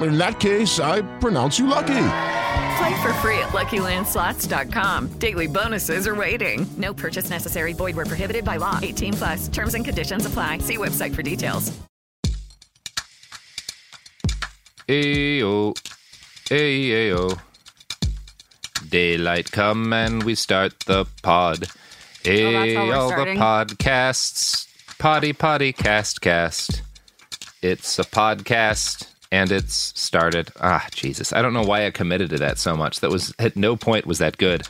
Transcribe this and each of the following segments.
In that case, I pronounce you lucky. Play for free at LuckyLandSlots.com. Daily bonuses are waiting. No purchase necessary. Void where prohibited by law. 18 plus. Terms and conditions apply. See website for details. Ayo, ayo. Daylight come and we start the pod. Hey, Oh, that's how we're all the podcasts. Potty, potty, cast, cast. It's a podcast and it's started. Ah, Jesus. I don't know why I committed to that so much. That was at no point was that good.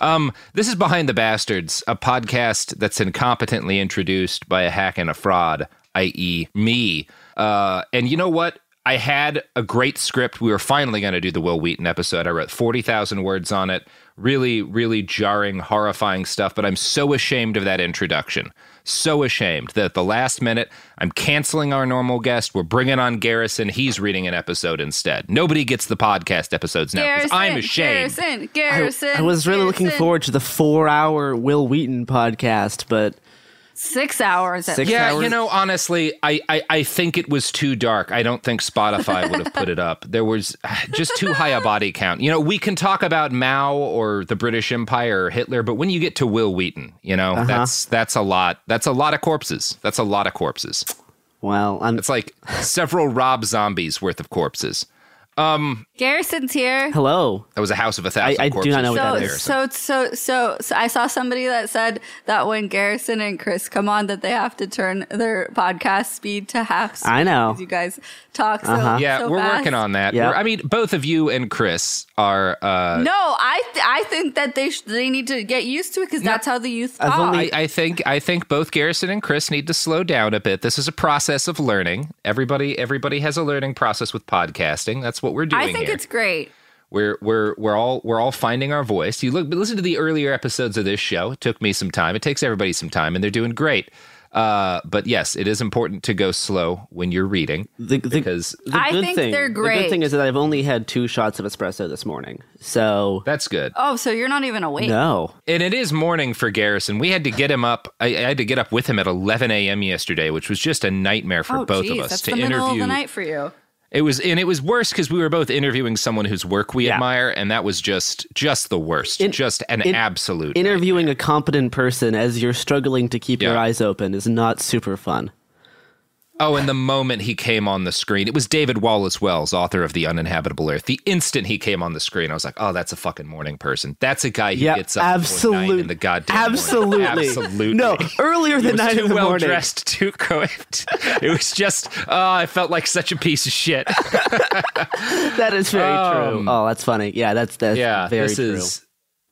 Um, this is Behind the Bastards, a podcast that's incompetently introduced by a hack and a fraud, i.e., me. Uh, and you know what? I had a great script. We were finally going to do the Wil Wheaton episode. I wrote 40,000 words on it. Really, really jarring, horrifying stuff. But I'm so ashamed of that introduction. So ashamed that at the last minute, I'm canceling our normal guest. We're bringing on Garrison. He's reading an episode instead. Nobody gets the podcast episodes now because I'm ashamed. Garrison, Garrison. I was really looking forward to the four-hour Wil Wheaton podcast, but Six hours. At Six yeah, hours? you know, honestly, I, I I think it was too dark. I don't think Spotify would have put it up. There was just too high a body count. You know, we can talk about Mao or the British Empire or Hitler, but when you get to Wil Wheaton, you know, Uh-huh. that's that's a lot. That's a lot of corpses. That's a lot of corpses. well, I'm It's like several Rob Zombies worth of corpses. Um, Garrison's here. hello. that was a house of a thousand. I do corpses. not know what So, that is. so, so, so, so, I saw somebody that said that when Garrison and Chris come on, that they have to turn their podcast speed to half. Speed I know. You guys talk so Uh-huh. Yeah, so we're fast. working on that. Yeah. We're- I mean, both of you and Chris are. Uh, No, I th- I think that they sh- they need to get used to it because that's how the youth talk. only- I, I think I think both Garrison and Chris need to slow down a bit. This is a process of learning. Everybody everybody has a learning process with podcasting. That's what we're doing I think here. it's great. we're we're we're all we're all finding our voice. You look listen to the earlier episodes of this show. It took me some time. It takes everybody some time, and they're doing great. Uh, but yes, it is important to go slow when you're reading the, the, because the I good think thing, they're great. The good thing is that I've only had two shots of espresso this morning, so that's good. Oh, so you're not even awake? no. And it is morning for Garrison. We had to get him up. I, I had to get up with him at 11 a.m. yesterday, which was just a nightmare for oh, both geez, of us that's to the middle interview. of the night for you. It was, and it was worse because we were both interviewing someone whose work we Yeah. admire, and that was just, just the worst, In- just an in- absolute. Interviewing a competent person as you're struggling to keep your eyes open is not super fun. Oh, and the moment he came on the screen, it was David Wallace Wells, author of The Uninhabitable Earth. The instant he came on the screen, I was like, "Oh, that's a fucking morning person. That's a guy who Yeah, gets up absolutely. in the goddamn morning." Absolutely. absolutely. No, earlier than nine in the well morning. dressed, too coiffed. It was just, oh, I felt like such a piece of shit. That is very true. Um, Oh, that's funny. Yeah, that's that's yeah, very this true. is,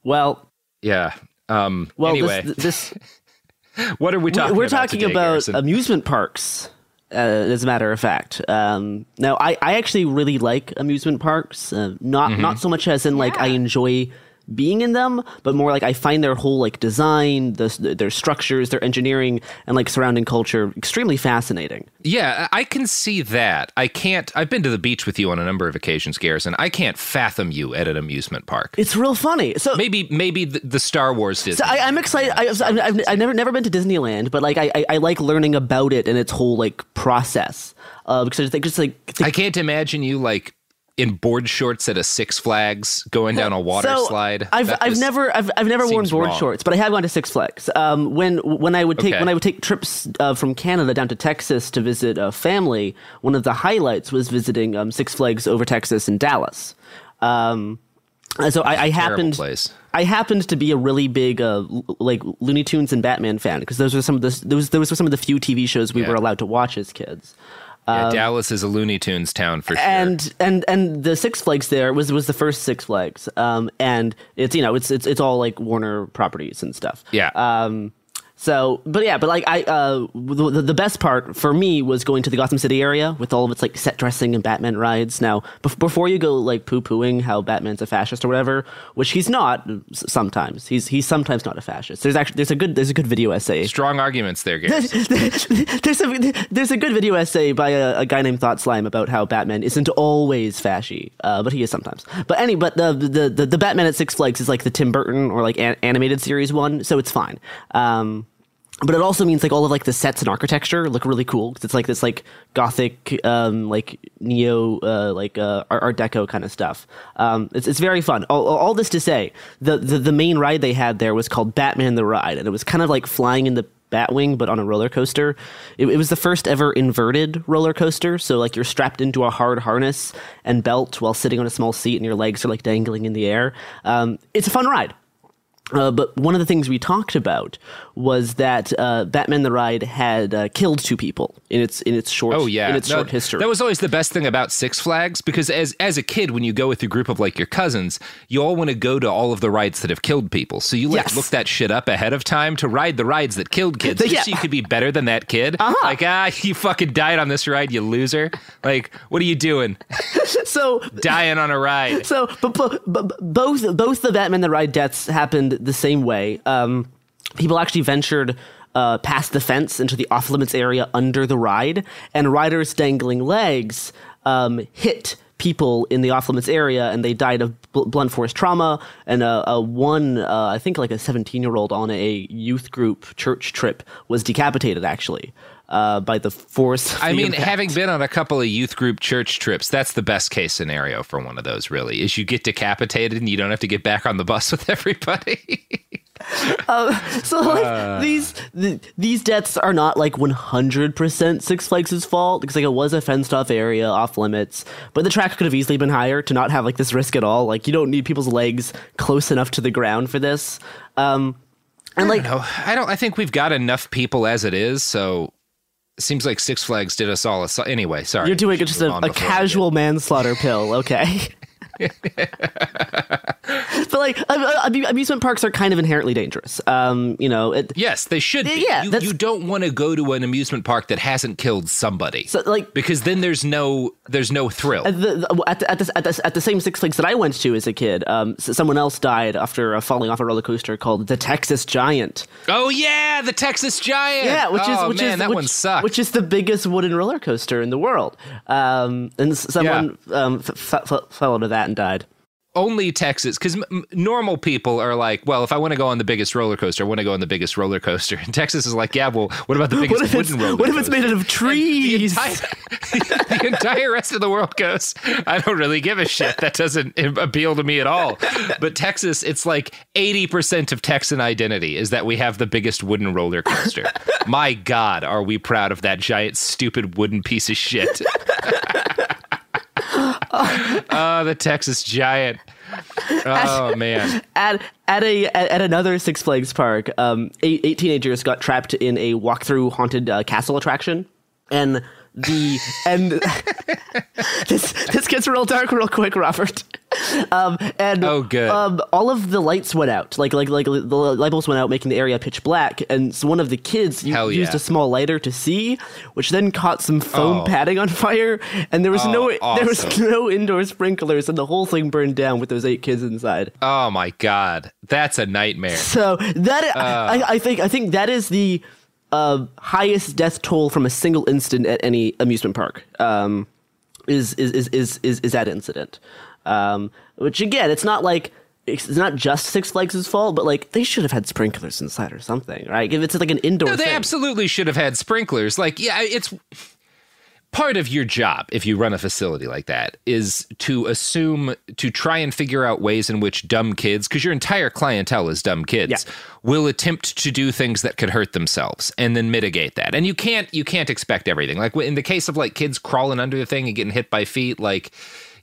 well, yeah. Um, well, anyway, this, this what are we talking we're about talking today, about Garrison? amusement parks Uh, as a matter of fact, um, now I, I actually really like amusement parks. Uh, not Mm-hmm. not so much as in like I enjoy being in them, but more like I find their whole like design, the, their structures, their engineering, and like surrounding culture extremely fascinating. Yeah, I can see that. I can't. I've been to the beach with you on a number of occasions, Garrison. I can't fathom you at an amusement park. It's real funny. So maybe maybe the, the Star Wars Disney. So I, I'm excited. I, I've, I've, never never been to Disneyland, but like I, I, I like learning about it and its whole like process. Uh, because I just think just like I can't imagine you like in board shorts at a Six Flags going down a water so slide. I've That I've never I've, I've never worn board wrong. shorts, but I have gone to Six Flags. Um, when when I would take Okay. when I would take trips uh, from Canada down to Texas to visit a family, one of the highlights was visiting um, Six Flags over Texas in Dallas. Um, so I, I happened place. I happened to be a really big uh, like Looney Tunes and Batman fan because those were some of the those those were some of the few TV shows we Yeah. were allowed to watch as kids. Yeah, Um, Dallas is a Looney Tunes town for sure. and and and the Six Flags there was was the first Six Flags, um, and it's you know it's it's it's all like Warner properties and stuff. Yeah. Um, so, but yeah, but like I, uh, the, the best part for me was going to the Gotham City area with all of its like set dressing and Batman rides. Now, bef- before you go like poo pooing how Batman's a fascist or whatever, which he's not. Sometimes he's he's sometimes not a fascist. There's actually there's a good there's a good video essay Strong arguments there, Garrison. there's a there's a good video essay by a, a guy named Thought Slime about how Batman isn't always fashy, uh, but he is sometimes. But any, but the, the the the Batman at Six Flags is like the Tim Burton or like an, animated series one, so it's fine. Um, but it also means like all of like the sets and architecture look really cool. It's like this like gothic um like neo uh like uh art, deco kind of stuff. Um it's, it's very fun. All, all all this to say the, the the main ride they had there was called batman the ride and it was kind of like flying in the batwing but on a roller coaster. It, it was the first ever inverted roller coaster so like you're strapped into a hard harness and belt while sitting on a small seat and your legs are like dangling in the air. Um it's a fun ride uh, but one of the things we talked about was that uh, Batman the Ride had uh, killed two people in its in its short Oh yeah, in its No, short history. That was always the best thing about Six Flags because as as a kid, when you go with a group of like your cousins, you all want to go to all of the rides that have killed people. So you like Yes. look that shit up ahead of time to ride the rides that killed kids, just Yeah. so you could be better than that kid. Uh-huh. Like ah, you fucking died on this ride, you loser. Like what are you doing? so Dying on a ride. so but, but, but both both the Batman the Ride deaths happened the same way. Um, people actually ventured. Uh, past the fence into the off limits area under the ride, and riders dangling legs um, hit people in the off limits area, and they died of bl- blunt force trauma. And uh, one, uh, I think, like a 17 year old on a youth group church trip was decapitated actually uh, by the force. of I the mean, impact. having been on a couple of youth group church trips, that's the best case scenario for one of those. Really, is you get decapitated and you don't have to get back on the bus with everybody. So like Uh. these th- these deaths are not like 100% Six Flags' fault because like it was a fenced off area off limits, but the track could have easily been higher to not have like this risk at all. Like you don't need people's legs close enough to the ground for this. Um and like No, I don't. I think we've got enough people as it is. So it seems like Six Flags did us all a. so- Anyway, sorry. you're doing just a, a casual manslaughter pill, okay? but like amusement parks are kind of inherently dangerous. Um, you know, it, Yes, they should be. Yeah, you, you don't want to go to an amusement park that hasn't killed somebody. So, like- because then there's no there's no thrill. At the, at, the, at, the, at, the, at the same Six Flags that I went to as a kid, um, someone else died after uh, falling off a roller coaster called the Texas Giant. oh yeah, the Texas Giant. Yeah, which is oh, which man, is that which, one sucked. Which is the biggest wooden roller coaster in the world. Um, and someone um, f- f- f- fell into that and died. only Texas, because m- normal people are like, well, if I want to go on the biggest roller coaster, I want to go on the biggest roller coaster. And Texas is like, yeah, well, what about the biggest What if it's wooden roller what if it's coaster? made out of trees? The entire, the entire rest of the world goes, I don't really give a shit. That doesn't appeal to me at all. But Texas, it's like 80% of Texan identity is that we have the biggest wooden roller coaster. My God, are we proud of that giant, stupid wooden piece of shit? oh, the Texas Giant. Oh, man. at at a at, another Six Flags park, um, eight, eight teenagers got trapped in a walk-through haunted uh, castle attraction, and the and this this gets real dark real quick, Robert. Um, and Oh, good. Um, all of the lights went out. Like like like the light bulbs went out, making the area pitch black. And so one of the kids Hell used a small lighter to see, which then caught some foam Oh. padding on fire. And there was Oh, no there was no indoor sprinklers, and the whole thing burned down with those eight kids inside. Oh my god, that's a nightmare. So that Uh. I, I think I think that is the uh, highest death toll from a single incident at any amusement park. Um, is, is is is is is that incident? Um, which again, it's not like it's not just Six Flags' fault, but like they should have had sprinklers inside or something, right? If it's like an indoor No, they thing. absolutely should have had sprinklers. Like, yeah, it's part of your job if you run a facility like that is to assume to try and figure out ways in which dumb kids because your entire clientele is dumb kids will attempt to do things that could hurt themselves and then mitigate that and you can't you can't expect everything like in the case of like kids crawling under the thing and getting hit by feet like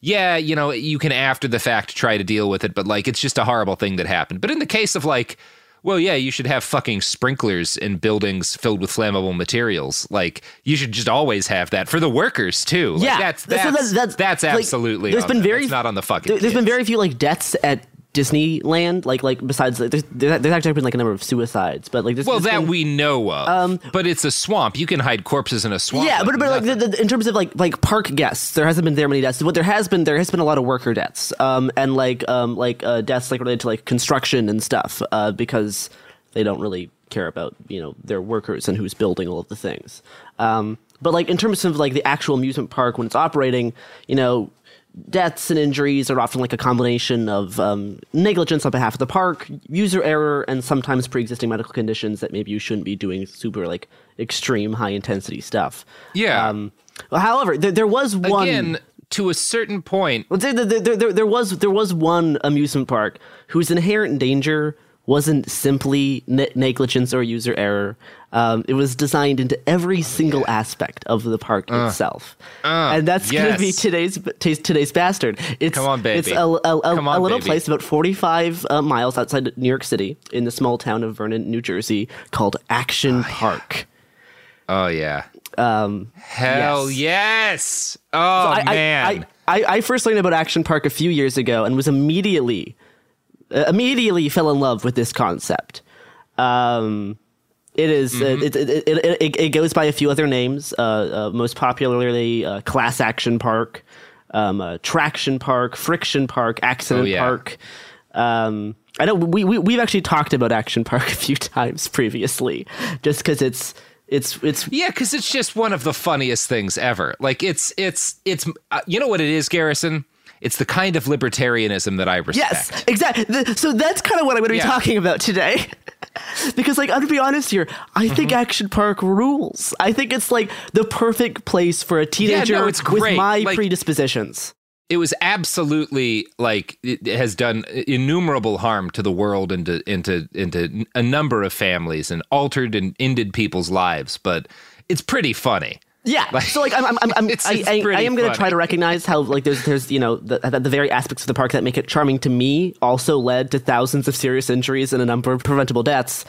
yeah you know you can after the fact try to deal with it but like it's just a horrible thing that happened but in the case of like well, yeah, you should have fucking sprinklers in buildings filled with flammable materials. Like, you should just always have that for the workers too. Like, yeah, that's that's that's, that's, like, absolutely. there's on been them. very It's not on the fucking. There, has been very few like deaths at Disneyland. Like like besides like, there's, there's actually been like a number of suicides, but like there's Well, there's that been- we know of. Um, but it's a swamp. You can hide corpses in a swamp. Yeah, like but, but like the, the, in terms of like like park guests, there hasn't been there many deaths. What there has been, there has been a lot of worker deaths, um, and like um, like uh, deaths like related to like construction and stuff, uh, because they don't really care about you know their workers and who's building all of the things. Um, but like in terms of like the actual amusement park when it's operating, you know. Deaths and injuries are often like a combination of um, negligence on behalf of the park, user error, and sometimes pre-existing medical conditions that maybe you shouldn't be doing super like extreme high intensity stuff. Yeah. Um, however, there, there was one. again to a certain point. There, there, there, there, was there was one amusement park whose inherent danger wasn't simply ne- negligence or user error. Um, it was designed into every single aspect of the park Uh. itself, Uh, and that's going to be today's today's today's bastard. It's Come on, baby. It's a, a, a, on, a little baby. place about forty five uh, miles outside New York City in the small town of Vernon, New Jersey, called Action Park. Oh yeah. Um, Hell yes. Oh So I, I- man. I, I, I first learned about Action Park a few years ago and was immediately, uh, immediately fell in love with this concept. Um, it is, uh, Mm-hmm. it, it, it, it, it goes by a few other names, uh, uh, most popularly uh, Class Action Park, um, uh, Traction Park, Friction Park, Accident Oh, yeah. Park. Um, I know we, we, we've actually talked about Action Park a few times previously, just because it's, it's, it's, Yeah, because it's just one of the funniest things ever. Like it's it's it's uh, you know what it is, Garrison. It's the kind of libertarianism that I respect. Yes, exactly. Th- So that's kind of what I'm going to be Yeah. talking about today. because, like, I'm going to be honest here. I think Mm-hmm. Action Park rules. I think it's like the perfect place for a teenager it's with my Like- predispositions. It was absolutely like it has done innumerable harm to the world and to into into a number of families and altered and ended people's lives, but it's pretty funny. Yeah. so like I'm I'm, I'm, I'm It's- I, it's I, I pretty am going to try to recognize how like there's there's you know the, the the very aspects of the park that make it charming to me also led to thousands of serious injuries and a number of preventable deaths.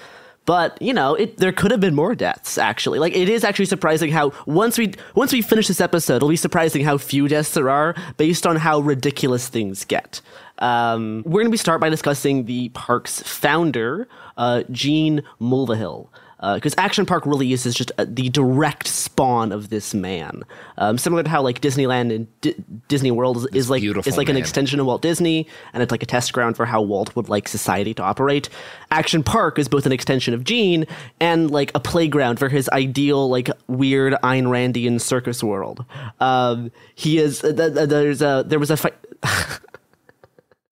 But you know, it there could have been more deaths. Actually, like it is actually surprising how once we once we finish this episode, it'll be surprising how few deaths there are based on how ridiculous things get. Um, we're going to start by discussing the park's founder, uh, Gene Mulvihill because Action Park really is, just uh the direct spawn of this man. Um, similar to how like Disneyland and D- Disney World is, is like is like an extension of Walt Disney, and it's like a test ground for how Walt would like society to operate. Action Park is both an extension of Gene and like a playground for his ideal like weird Ayn Randian circus world. Um, he is uh, th- th- there's a there was a fight.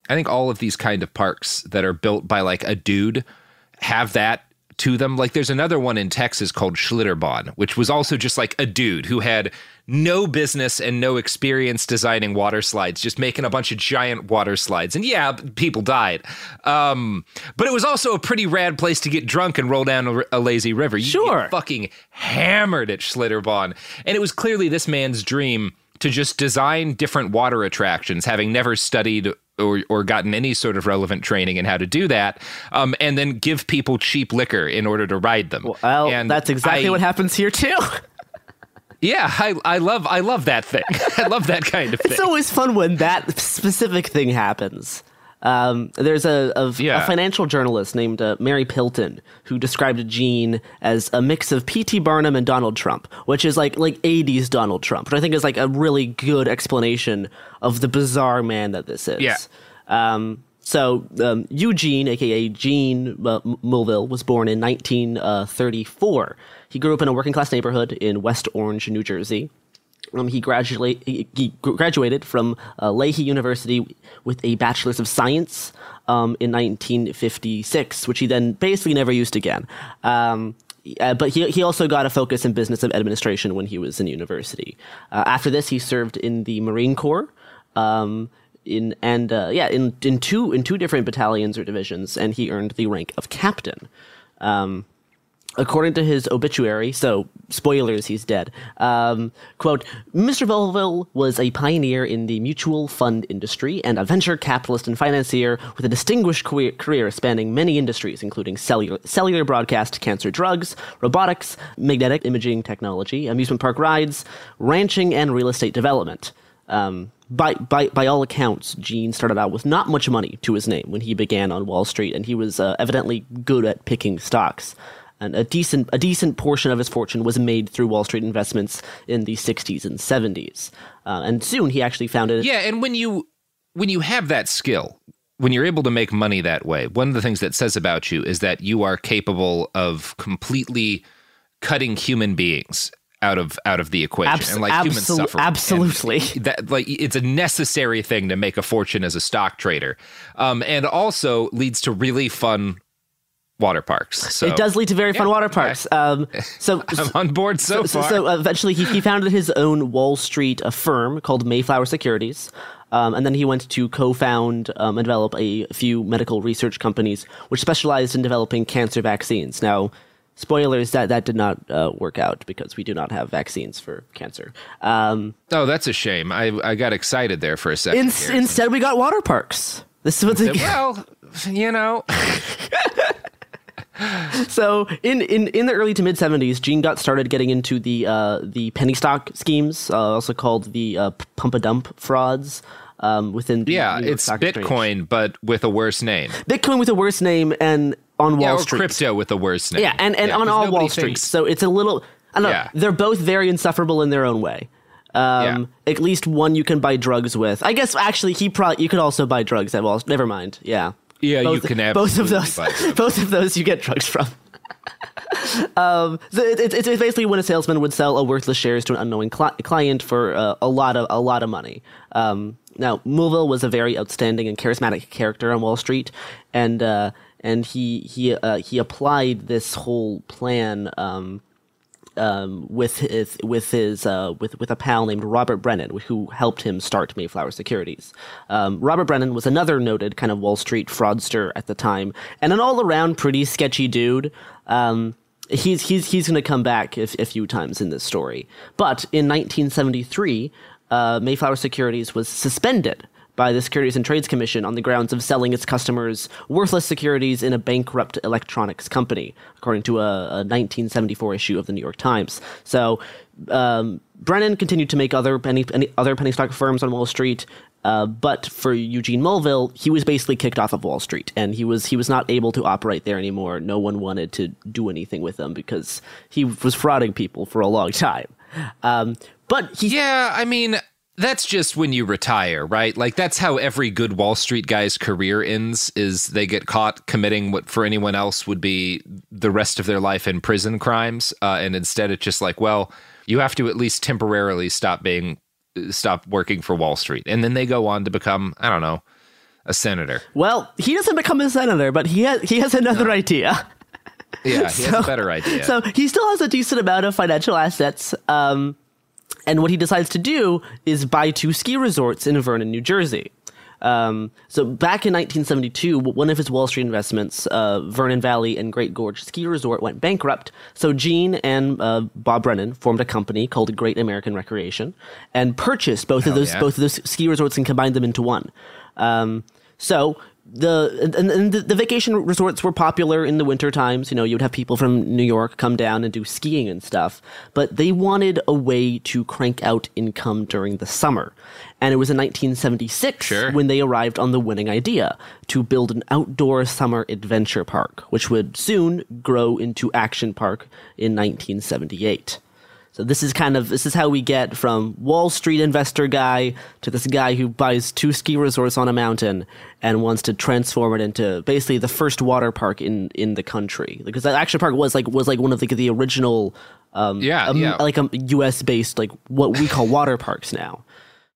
I think all of these kind of parks that are built by like a dude have that to them. Like there's another one in Texas called Schlitterbahn, which was also just like a dude who had no business and no experience designing water slides, just making a bunch of giant water slides. And yeah, people died. Um, but it was also a pretty rad place to get drunk and roll down a, a lazy river. You Sure. get fucking hammered at Schlitterbahn. And it was clearly this man's dream to just design different water attractions, having never studied or, or gotten any sort of relevant training in how to do that, um, and then give people cheap liquor in order to ride them. Well, and that's exactly I- what happens here too. Yeah, I, I love I love that thing. I love that kind of thing. It's always fun when that specific thing happens. Um, there's a, a, Yeah. a financial journalist named uh, Mary Pilon who described Gene as a mix of P.T. Barnum and Donald Trump, which is like like 80s Donald Trump, which I think is like a really good explanation of the bizarre man that this is. Yeah. Um, so um, Eugene, aka Gene uh, Mulville, was born in 1934. He grew up in a working class neighborhood in West Orange, New Jersey. Um, he, he, graduated from uh, Lehigh University with a Bachelor's of Science um, in 1956, which he then basically never used again. Um, uh, but he, he also got a focus in business administration when he was in university. Uh, after this, he served in the Marine Corps. Um, in and uh, yeah, in in two in two different battalions or divisions, and he earned the rank of captain. Um, according to his obituary, so spoilers, he's dead. Um, quote: Mr. Melville was a pioneer in the mutual fund industry and a venture capitalist and financier with a distinguished career, spanning many industries, including cellular, cellular broadcast, cancer drugs, robotics, magnetic imaging technology, amusement park rides, ranching, and real estate development. Um, by, by, by all accounts, Gene started out with not much money to his name when he began on Wall Street, and he was uh, evidently good at picking stocks. And a decent, a decent portion of his fortune was made through Wall Street investments in the 60s and 70s. Uh, and soon he actually founded. Yeah, and when you when you have that skill, when you're able to make money that way, one of the things that says about you is that you are capable of completely cutting human beings out of out of the equation Abs- and like human suffering. absolutely. And that like it's a necessary thing to make a fortune as a stock trader, um, and also leads to really fun water parks. So it does lead to very fun water parks. Um, so I'm on board so, so, far. so eventually he, he founded his own Wall Street uh, firm called Mayflower Securities. Um, and then he went to co-found um, and develop a few medical research companies which specialized in developing cancer vaccines. Now, spoilers that that did not uh, work out because we do not have vaccines for cancer. Um, oh, that's a shame. I I got excited there for a second. in, instead, we got water parks. This is what they well, you know, so in, in, in the early to mid 70s gene got started getting into the uh, the penny stock schemes uh, also called the uh, pump a dump frauds um, within yeah, it's Stock Exchange. Bitcoin, but with a worse name. bitcoin with a worse name and on yeah, wall street crypto with a worse name. yeah and, and Yeah, on all wall street thinks- so it's a little i don't know Yeah. they're both very insufferable in their own way um, at least one you can buy drugs with i guess actually he probably you could also buy drugs at wall Street. never mind yeah Yeah, you both, can both of those both of those you get drugs from um, so it, it, it's basically when a salesman would sell a worthless shares to an unknowing cli- client for uh, a lot of a lot of money. Um, now, Mulville was a very outstanding and charismatic character on Wall Street, and uh, and he he uh, he applied this whole plan. Um, um, with his with his uh, with with a pal named Robert Brennan, who helped him start Mayflower Securities. Um, Robert Brennan was another noted kind of Wall Street fraudster at the time, and an all around pretty sketchy dude. Um, he's he's he's going to come back a, a few times in this story, but in 1973, uh, Mayflower Securities was suspended by the Securities and Trades Commission on the grounds of selling its customers worthless securities in a bankrupt electronics company, according to a, a 1974 issue of the New York Times. So um, Brennan continued to make other penny, other penny stock firms on Wall Street. Uh, but for Eugene Mulville, he was basically kicked off of Wall Street, and he was he was not able to operate there anymore. No one wanted to do anything with him because he was frauding people for a long time. Um, but he, yeah, I mean, that's just when you retire, right? Like that's how every good Wall Street guy's career ends is they get caught committing what for anyone else would be the rest of their life in prison crimes uh, and instead it's just like, well, you have to at least temporarily stop being stop working for Wall Street. And then they go on to become, I don't know, a senator. Well, he doesn't become a senator, but he has he has another idea. Yeah, he has a better idea. So he still has a decent amount of financial assets. Um, and what he decides to do is buy two ski resorts in Vernon, New Jersey. Um, so back in 1972, one of his Wall Street investments, uh, Vernon Valley and Great Gorge Ski Resort, went bankrupt. So Gene and uh, Bob Brennan formed a company called Great American Recreation and purchased both of those yeah. both of those ski resorts and combined them into one. Um, so the and, and the, the vacation resorts were popular in the winter times. You know, you'd have people from New York come down and do skiing and stuff. But they wanted a way to crank out income during the summer, and it was in 1976 Sure. when they arrived on the winning idea to build an outdoor summer adventure park, which would soon grow into Action Park in 1978. So this is kind of this is how we get from Wall Street investor guy to this guy who buys two ski resorts on a mountain and wants to transform it into basically the first water park in in the country. Because that Action Park was like was like one of the the original um Yeah, um, yeah. like a US based like what we call water parks now.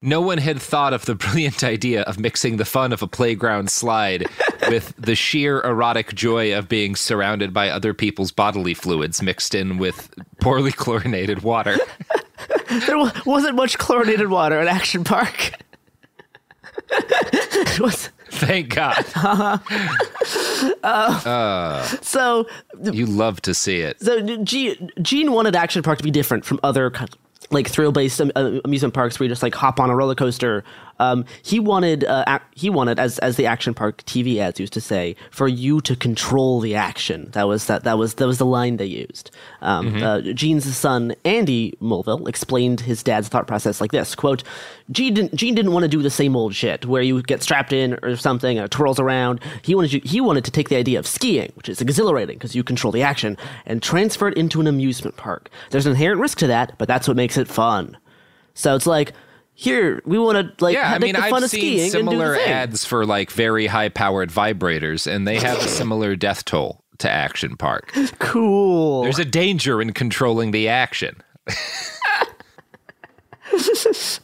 No one had thought of the brilliant idea of mixing the fun of a playground slide with the sheer erotic joy of being surrounded by other people's bodily fluids mixed in with poorly chlorinated water. there wa- wasn't much chlorinated water at Action Park. was Thank God. Uh, so you love to see it. So Gene wanted Action Park to be different from other like thrill-based um, uh, amusement parks where you just like hop on a roller coaster. Um, he wanted uh, ac- he wanted as as the Action Park TV ads used to say for you to control the action. That was that that was that was the line they used. Um, Mhm. uh, Gene's son Andy Mulville explained his dad's thought process like this: "Quote, Gene didn't Gene didn't want to do the same old shit where you get strapped in or something and it twirls around. He wanted you, he wanted to take the idea of skiing, which is exhilarating because you control the action, and transfer it into an amusement park. There's an inherent risk to that, but that's what makes it fun. So it's like." Here we want to like yeah, I take mean, the fun I've of seen skiing and do similar ads for like very high powered vibrators, and they have a similar death toll to Action Park. Cool. There's a danger in controlling the action.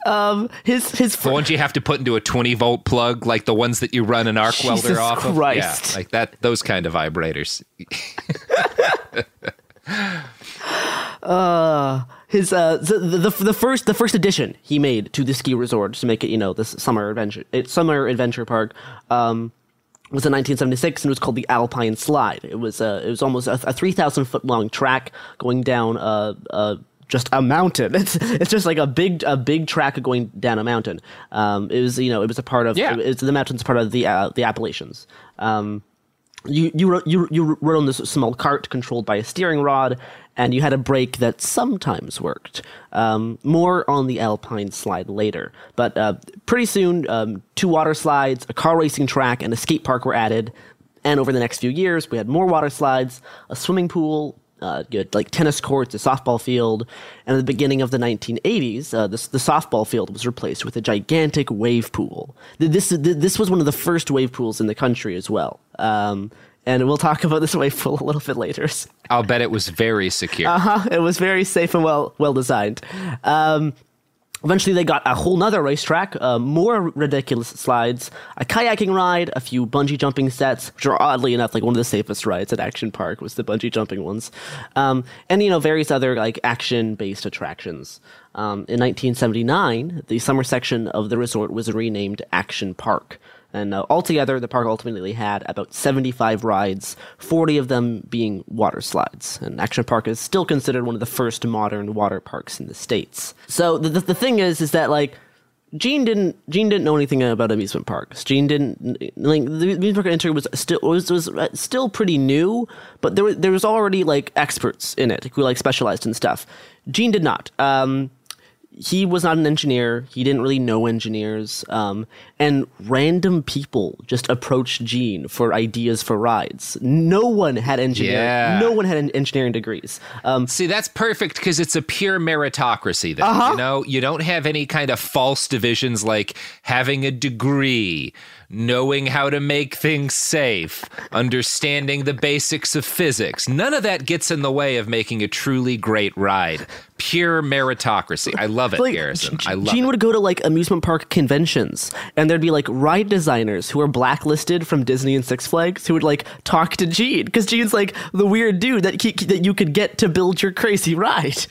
um, his his The ones you have to put into a 20 volt plug, like the ones that you run an arc welder Jesus off of. Christ. Yeah, like that. Those kind of vibrators. uh his uh the, the the first the first addition he made to the ski resort to make it you know this summer adventure it, summer adventure park um was in 1976 and it was called the Alpine Slide. It was uh, it was almost a, a 3,000 foot long track going down uh, uh, just a mountain. It's it's just like a big a big track going down a mountain. Um, it was you know it was a part of Yeah. it's the mountain's part of the uh, the Appalachians. Um, you you you you rode on this small cart controlled by a steering rod, and you had a brake that sometimes worked. Um, more on the Alpine slide later, but uh, pretty soon, um, two water slides, a car racing track, and a skate park were added. And over the next few years, we had more water slides, a swimming pool, uh, like tennis courts, a softball field, and at the beginning of the 1980s, uh, this, the softball field was replaced with a gigantic wave pool. This this was one of the first wave pools in the country as well. Um, and we'll talk about this wave pool a little bit later. I'll bet it was very secure. Uh huh. It was very safe and well well designed. Um, eventually, they got a whole nother racetrack, uh, more ridiculous slides, a kayaking ride, a few bungee jumping sets, which are oddly enough like one of the safest rides at Action Park was the bungee jumping ones, um, and you know various other like action based attractions. Um, in 1979, the summer section of the resort was renamed Action Park. And uh, altogether, the park ultimately had about 75 rides, 40 of them being water slides. And Action Park is still considered one of the first modern water parks in the States. So the, the, the thing is, is that like, Gene didn't. Gene didn't know anything about amusement parks. Gene didn't like the amusement park industry was still was, was uh, still pretty new, but there was there was already like experts in it who like specialized in stuff. Gene did not. Um, he was not an engineer. He didn't really know engineers. Um, and random people just approached Gene for ideas for rides. No one had engineering. Yeah. No one had en- engineering degrees. Um, See, that's perfect because it's a pure meritocracy. Then Uh-huh. you know, you don't have any kind of false divisions like having a degree, knowing how to make things safe, understanding the basics of physics. None of that gets in the way of making a truly great ride. Pure meritocracy. I love it, like, Garrison. I love Gene it. would go to like amusement park conventions, and there'd be like ride designers who were blacklisted from Disney and Six Flags who would like talk to Gene because Gene's like the weird dude that he, that you could get to build your crazy ride.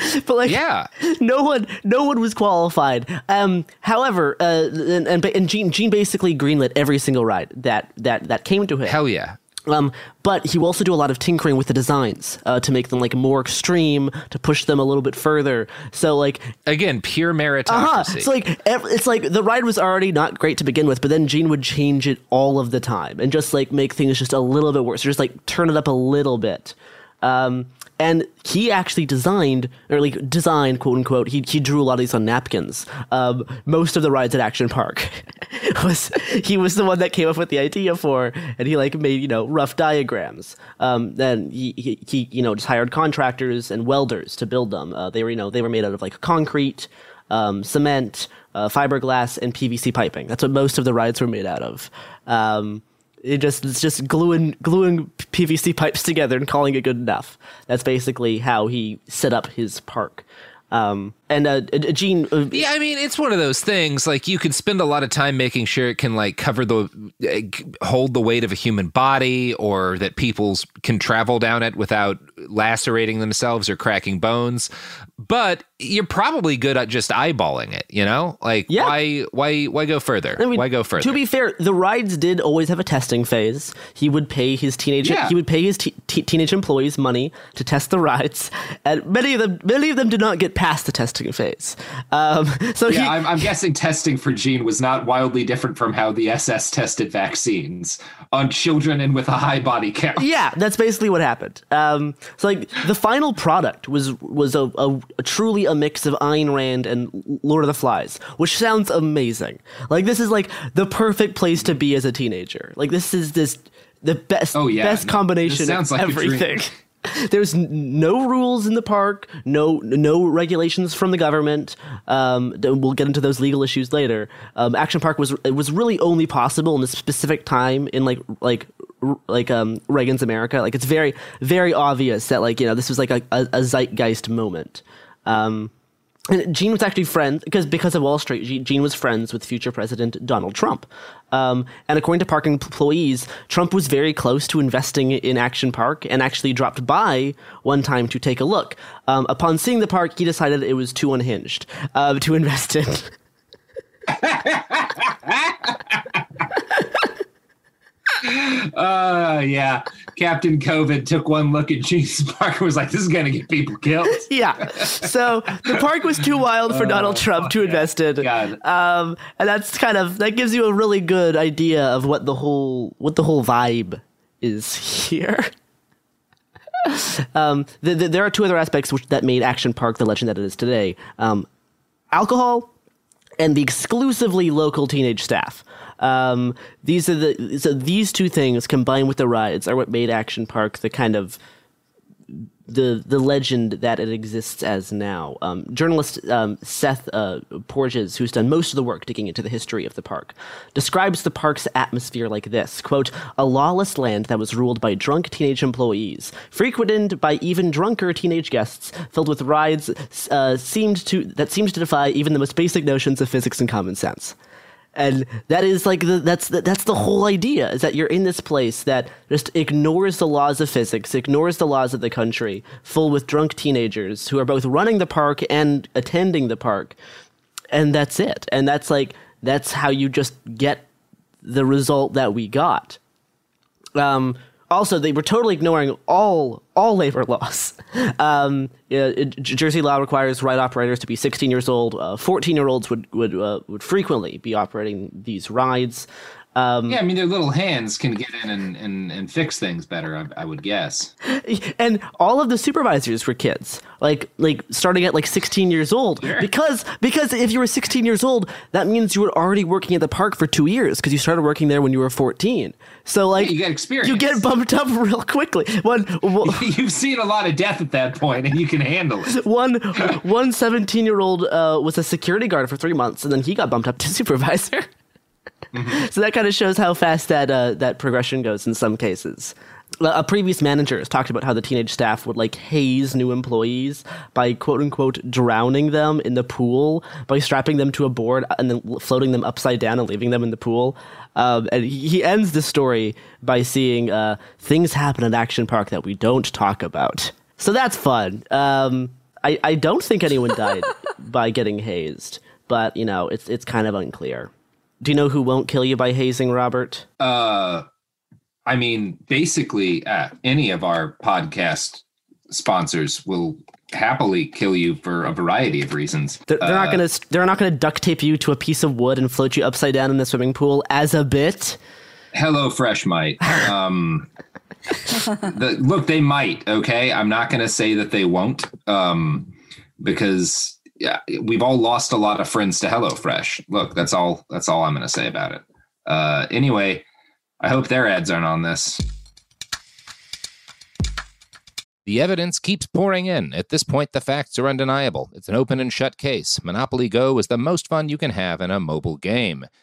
but like, yeah, no one, no one was qualified. Um, however, uh, and, and and Gene Gene basically greenlit every single ride that that that came to him. Hell yeah. Um, but he will also do a lot of tinkering with the designs uh, to make them like more extreme, to push them a little bit further. So like again, pure meritocracy. Uh-huh. So like ev- it's like the ride was already not great to begin with, but then Gene would change it all of the time and just like make things just a little bit worse, or just like turn it up a little bit. Um, and he actually designed, or like designed, quote unquote. He he drew a lot of these on napkins. Um, most of the rides at Action Park was he was the one that came up with the idea for, and he like made you know rough diagrams. Um, then he, he he you know just hired contractors and welders to build them. Uh, they were you know they were made out of like concrete, um, cement, uh, fiberglass, and PVC piping. That's what most of the rides were made out of. Um, it just it's just gluing gluing PVC pipes together and calling it good enough. That's basically how he set up his park. Um, and uh, Gene, uh, yeah, I mean, it's one of those things. Like you can spend a lot of time making sure it can like cover the uh, hold the weight of a human body, or that people can travel down it without lacerating themselves or cracking bones. But you're probably good at just eyeballing it. You know, like Yeah. why why why go further? I mean, why go further? To be fair, the rides did always have a testing phase. He would pay his teenage Yeah. he would pay his te- te- teenage employees money to test the rides, and many of them many of them did not get past the testing phase. Um, so yeah, he, I'm, I'm guessing testing for Gene was not wildly different from how the SS tested vaccines on children and with a high body count. yeah, that's basically what happened. Um, so like the final product was was a, a, a truly a mix of Ayn Rand and Lord of the Flies, which sounds amazing. Like this is like the perfect place to be as a teenager. Like this is this the best Oh, yeah. best No, combination sounds of like everything. There's no rules in the park, no no regulations from the government. Um, we'll get into those legal issues later. Um, Action Park was was really only possible in this specific time in like like like um, Reagan's America. Like it's very very obvious that like you know this was like a, a, a zeitgeist moment. Um, and Gene was actually friends because because of Wall Street. Ge- Gene was friends with future President Donald Trump, um, and according to park employees, Trump was very close to investing in Action Park and actually dropped by one time to take a look. Um, upon seeing the park, he decided it was too unhinged uh, to invest in. Uh, yeah. Captain COVID took one look at Gene's park and was like, this is going to get people killed. yeah. So the park was too wild for Oh, Donald Trump to invest in. Um, and that's kind of that gives you a really good idea of what the whole what the whole vibe is here. um, th- th- there are two other aspects which that made Action Park the legend that it is today: um, alcohol and the exclusively local teenage staff. Um, these are the so these two things combined with the rides are what made Action Park the kind of the the legend that it exists as now. Um, journalist um, Seth uh, Porges, who's done most of the work digging into the history of the park, describes the park's atmosphere like this: "quote A lawless land that was ruled by drunk teenage employees, frequented by even drunker teenage guests, filled with rides uh, seemed to that seemed to defy even the most basic notions of physics and common sense." And that is like the, that's the, that's the whole idea is that you're in this place that just ignores the laws of physics ignores the laws of the country full with drunk teenagers who are both running the park and attending the park. And that's it. And that's like that's how you just get the result that we got. Um, also, they were totally ignoring all all labor laws. Um, Jersey law requires ride operators to be 16 years old. Fourteen year olds would would uh, would frequently be operating these rides. Um, Yeah, I mean, their little hands can get in and, and, and fix things better, I, I would guess. and all of the supervisors were kids like like starting at like 16 years old. Because because if you were 16 years old that means you were already working at the park for two years because you started working there when you were 14 so like you get experience. you get bumped up real quickly. One You've seen a lot of death at that point, and you can handle it. one one 17 year old uh, was a security guard for three months and then he got bumped up to supervisor so that kind of shows how fast that uh, that progression goes in some cases a previous manager has talked about how the teenage staff would like haze new employees by quote unquote drowning them in the pool by strapping them to a board and then floating them upside down and leaving them in the pool. Um, and he he ends the story by seeing uh, things happen at Action Park that we don't talk about. So that's fun. Um, I, I don't think anyone died by getting hazed, but you know it's it's kind of unclear. Do you know who won't kill you by hazing, Robert? Uh, I mean, basically, uh, any of our podcast sponsors will happily kill you for a variety of reasons. They're, they're Uh, not gonna they're not gonna duct tape you to a piece of wood and float you upside down in the swimming pool as a bit. Hello Fresh might. Um, the, look, they might. Okay, I'm not going to say that they won't, um, because yeah, we've all lost a lot of friends to HelloFresh. Look, that's all. That's all I'm going to say about it. Uh, anyway, I hope their ads aren't on this. The evidence keeps pouring in. At this point, the facts are undeniable. It's an open and shut case. Monopoly Go is the most fun you can have in a mobile game.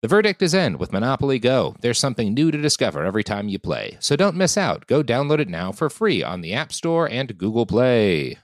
The verdict is in with Monopoly Go. There's something new to discover every time you play. So don't miss out. Go download it now for free on the App Store and Google Play.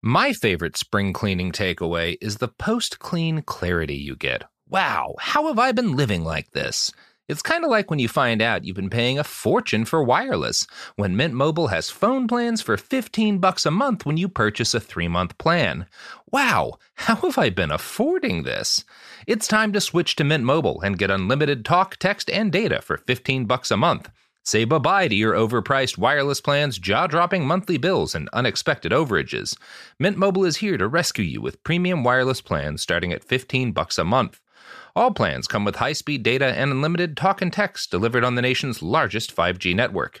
My favorite spring cleaning takeaway is the post clean clarity you get. Wow, how have I been living like this? It's kind of like when you find out you've been paying a fortune for wireless, when Mint Mobile has phone plans for 15 bucks a month when you purchase a 3-month plan. Wow, how have I been affording this? It's time to switch to Mint Mobile and get unlimited talk, text, and data for 15 bucks a month. Say bye-bye to your overpriced wireless plans, jaw-dropping monthly bills, and unexpected overages. Mint Mobile is here to rescue you with premium wireless plans starting at 15 bucks a month. All plans come with high speed data and unlimited talk and text delivered on the nation's largest 5G network.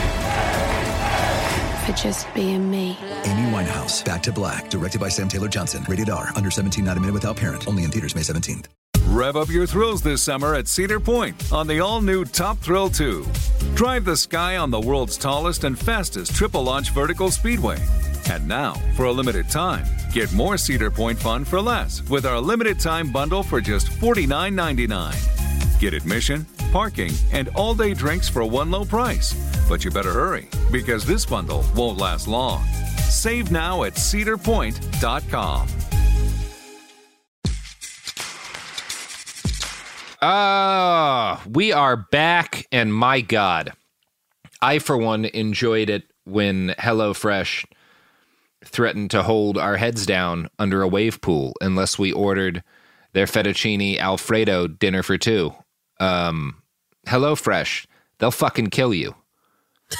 for just being me. Amy Winehouse, Back to Black, directed by Sam Taylor Johnson. Rated R, under 17, not a minute without parent. Only in theaters May 17th. Rev up your thrills this summer at Cedar Point on the all new Top Thrill 2. Drive the sky on the world's tallest and fastest triple launch vertical speedway. And now, for a limited time, get more Cedar Point fun for less with our limited time bundle for just $49.99. Get admission, parking, and all day drinks for one low price. But you better hurry because this bundle won't last long. Save now at cedarpoint.com. Ah, we are back, and my God, I for one enjoyed it when HelloFresh threatened to hold our heads down under a wave pool unless we ordered their fettuccine alfredo dinner for two. Um, HelloFresh, they'll fucking kill you.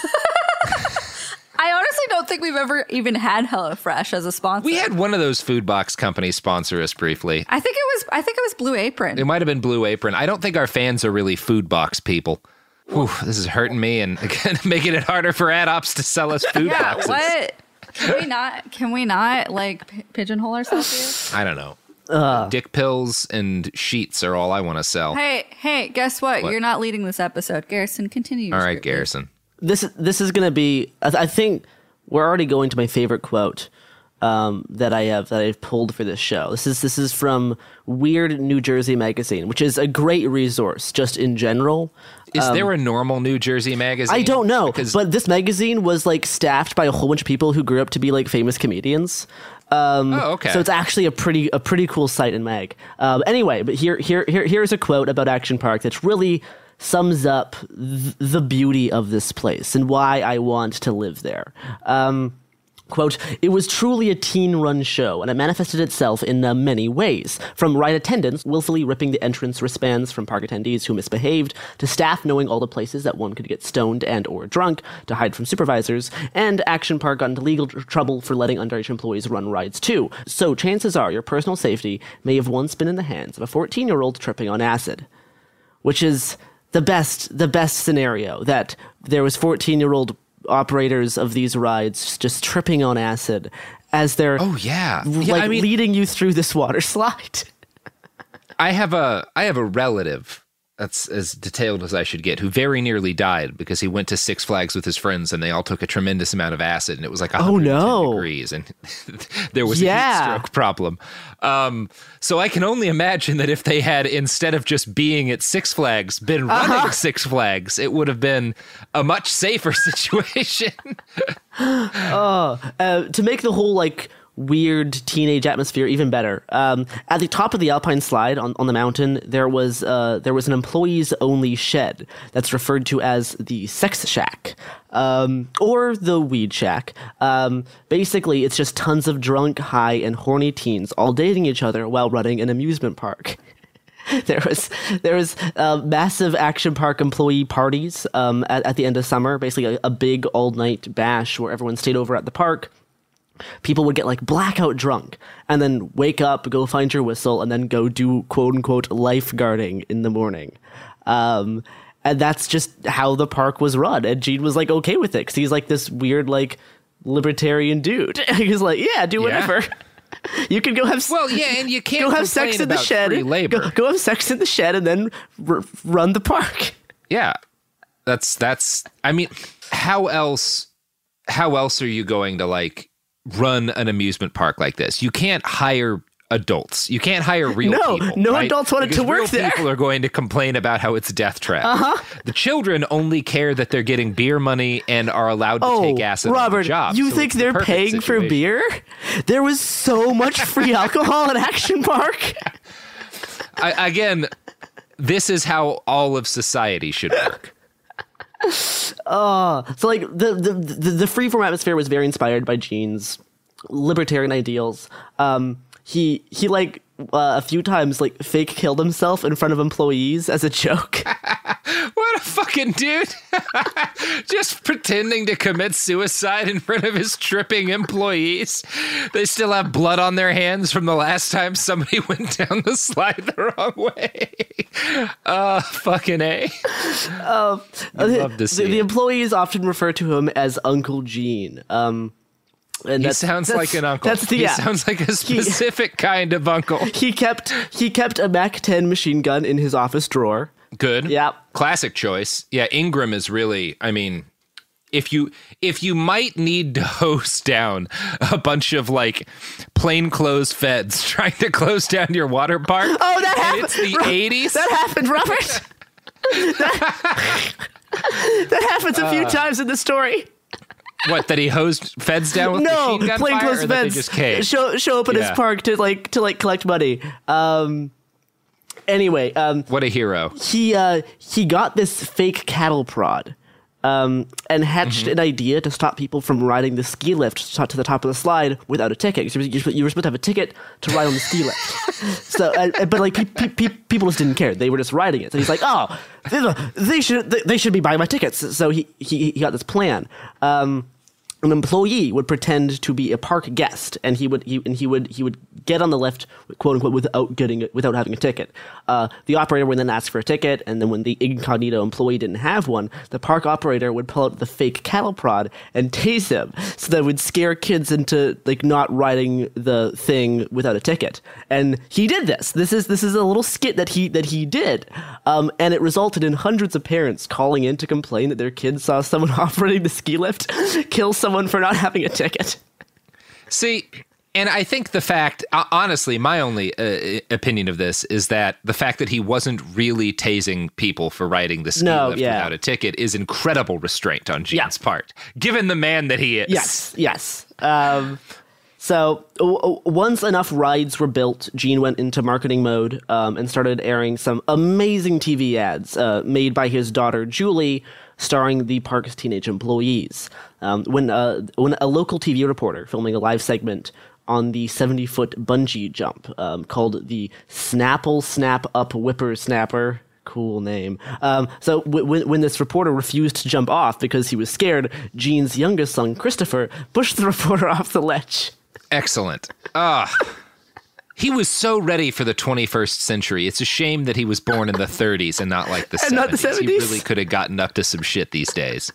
I honestly don't think we've ever even had HelloFresh as a sponsor. We had one of those food box companies sponsor us briefly. I think it was. I think it was Blue Apron. It might have been Blue Apron. I don't think our fans are really food box people. Whew, this is hurting me and again, making it harder for ad ops to sell us food yeah. boxes. What? Can we not? Can we not like p- pigeonhole ourselves I don't know. Dick pills and sheets are all I want to sell. Hey, hey, guess what? What? You're not leading this episode. Garrison, continue. all right, Garrison. This this is gonna be. I, I think we're already going to my favorite quote um, that I have that I've pulled for this show. This is this is from Weird New Jersey Magazine, which is a great resource just in general. Is Um, there a normal New Jersey magazine? I don't know, Because but this magazine was like staffed by a whole bunch of people who grew up to be like famous comedians. Um, Oh, okay. So it's actually a pretty a pretty cool site in mag. Um, anyway, but here here here here's a quote about Action Park that really sums up th- the beauty of this place and why I want to live there. Um, Quote, it was truly a teen run show, and it manifested itself in uh, many ways. From ride attendants willfully ripping the entrance wristbands from park attendees who misbehaved, to staff knowing all the places that one could get stoned and or drunk to hide from supervisors, and Action Park got into legal tr- trouble for letting underage employees run rides too. So chances are your personal safety may have once been in the hands of a 14-year-old tripping on acid. Which is the best the best scenario that there was 14-year-old operators of these rides just tripping on acid as they're oh yeah, like I mean, leading you through this water slide. I have a I have a relative that's as detailed as I should get who very nearly died because he went to Six Flags with his friends and they all took a tremendous amount of acid and it was like oh no degrees and there was yeah. a heat stroke problem. Um, so I can only imagine that if they had instead of just being at Six Flags been running uh-huh. Six Flags, it would have been a much safer situation. oh, uh, to make the whole like weird teenage atmosphere even better. Um, at the top of the alpine slide on, on the mountain, there was uh, there was an employees only shed that's referred to as the sex shack um, or the weed shack. Um, basically, it's just tons of drunk, high, and horny teens all dating each other while running an amusement park. there was there was uh, massive action park employee parties um, at, at the end of summer, basically a, a big all night bash where everyone stayed over at the park people would get like blackout drunk and then wake up, go find your whistle, and then go do quote unquote lifeguarding in the morning. Um, and that's just how the park was run. And Gene was like okay with it because he's like this weird, like libertarian dude. he's like, yeah, do whatever. Yeah. You can go have well, yeah, and you can't go have sex in the shed. Go, go, have sex in the shed and then r- run the park. Yeah, that's that's. I mean, how else? How else are you going to like run an amusement park like this. You can't hire adults. You can't hire real no, people. No, right? adults wanted because to work real there. People are going to complain about how it's a death trap. Uh-huh. The children only care that they're getting beer money and are allowed to oh, take acid Robert, on the job. You so think they're the paying situation. for beer? There was so much free alcohol at Action Park. I, again, this is how all of society should work. Oh, so like the the the, the freeform atmosphere was very inspired by Gene's libertarian ideals. Um, he he like uh, a few times like fake killed himself in front of employees as a joke. what a fucking dude! Just pretending to commit suicide in front of his tripping employees. They still have blood on their hands from the last time somebody went down the slide the wrong way. Uh, fucking a. Um, love to see the, the, employees often refer to him as Uncle Gene. Um, and he sounds like an uncle. That's the, he sounds like a specific he, kind of uncle. He kept he kept a Mac 10 machine gun in his office drawer. Good. Yeah. Classic choice. Yeah, Ingram is really. I mean, if you if you might need to hose down a bunch of like plainclothes feds trying to close down your water park. Oh, that happened. It's the eighties. That happened, Robert. that, that happens a few uh, times in the story. What that he hosed feds down with no, plainclothes feds just caved? show show up at Yeah. his park to like to like collect money. Um, anyway, um, What a hero! he uh, he got this fake cattle prod. Um, and hatched Mm-hmm. an idea to stop people from riding the ski lift to the top of the slide without a ticket. You were, you were supposed to have a ticket to ride on the ski lift. so, uh, but like pe- pe- pe- people just didn't care; they were just riding it. So he's like, "Oh, they, should they, they should be buying my tickets." So he he, he got this plan. Um, an employee would pretend to be a park guest, and he would he and he would he would get on the lift, quote unquote, without getting without having a ticket. Uh, the operator would then ask for a ticket, and then when the incognito employee didn't have one, the park operator would pull out the fake cattle prod and tase him, so that would scare kids into like not riding the thing without a ticket. And he did this. This is this is a little skit that he that he did, um, and it resulted in hundreds of parents calling in to complain that their kids saw someone operating the ski lift kill someone for not having a ticket. See, and I think the fact, honestly, my only uh, opinion of this is that the fact that he wasn't really tasing people for riding the ski No, lift yeah. without a ticket is incredible restraint on Gene's Yeah. part, given the man that he is. Yes, yes. Um, So w- once enough rides were built, Gene went into marketing mode um, and started airing some amazing TV ads uh, made by his daughter Julie, starring the park's teenage employees. Um, when uh, when a local TV reporter filming a live segment on the 70 foot bungee jump um, called the Snapple Snap Up Whippersnapper. Cool name. Um, so w- when, when this reporter refused to jump off because he was scared, Gene's youngest son, Christopher, pushed the reporter off the ledge. Excellent. Ah. He was so ready for the 21st century. It's a shame that he was born in the 30s and not like the And 70s. not the 70s. He really could have gotten up to some shit these days.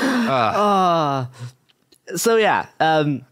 Ah. so yeah, um,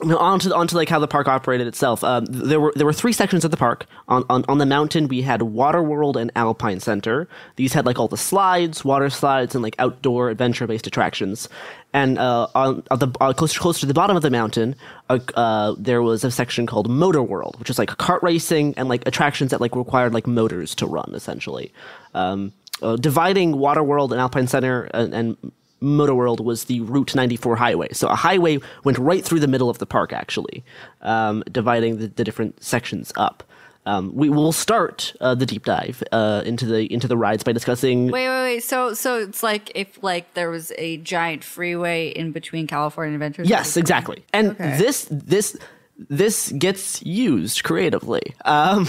on to on to like how the park operated itself. Um, there were there were three sections of the park. On, on on the mountain, we had Water World and Alpine Center. These had like all the slides, water slides, and like outdoor adventure based attractions. And uh, on, on the uh, closer to the bottom of the mountain, uh, there was a section called Motor World, which is like kart racing and like attractions that like required like motors to run essentially. Um, uh, dividing Water World and Alpine Center and, and Motor World was the Route 94 highway. So a highway went right through the middle of the park, actually, um, dividing the, the different sections up. Um, we will start uh, the deep dive uh, into the into the rides by discussing. Wait, wait, wait. So, so it's like if like there was a giant freeway in between California Adventures. Yes, exactly. And Okay. this this this gets used creatively. Um,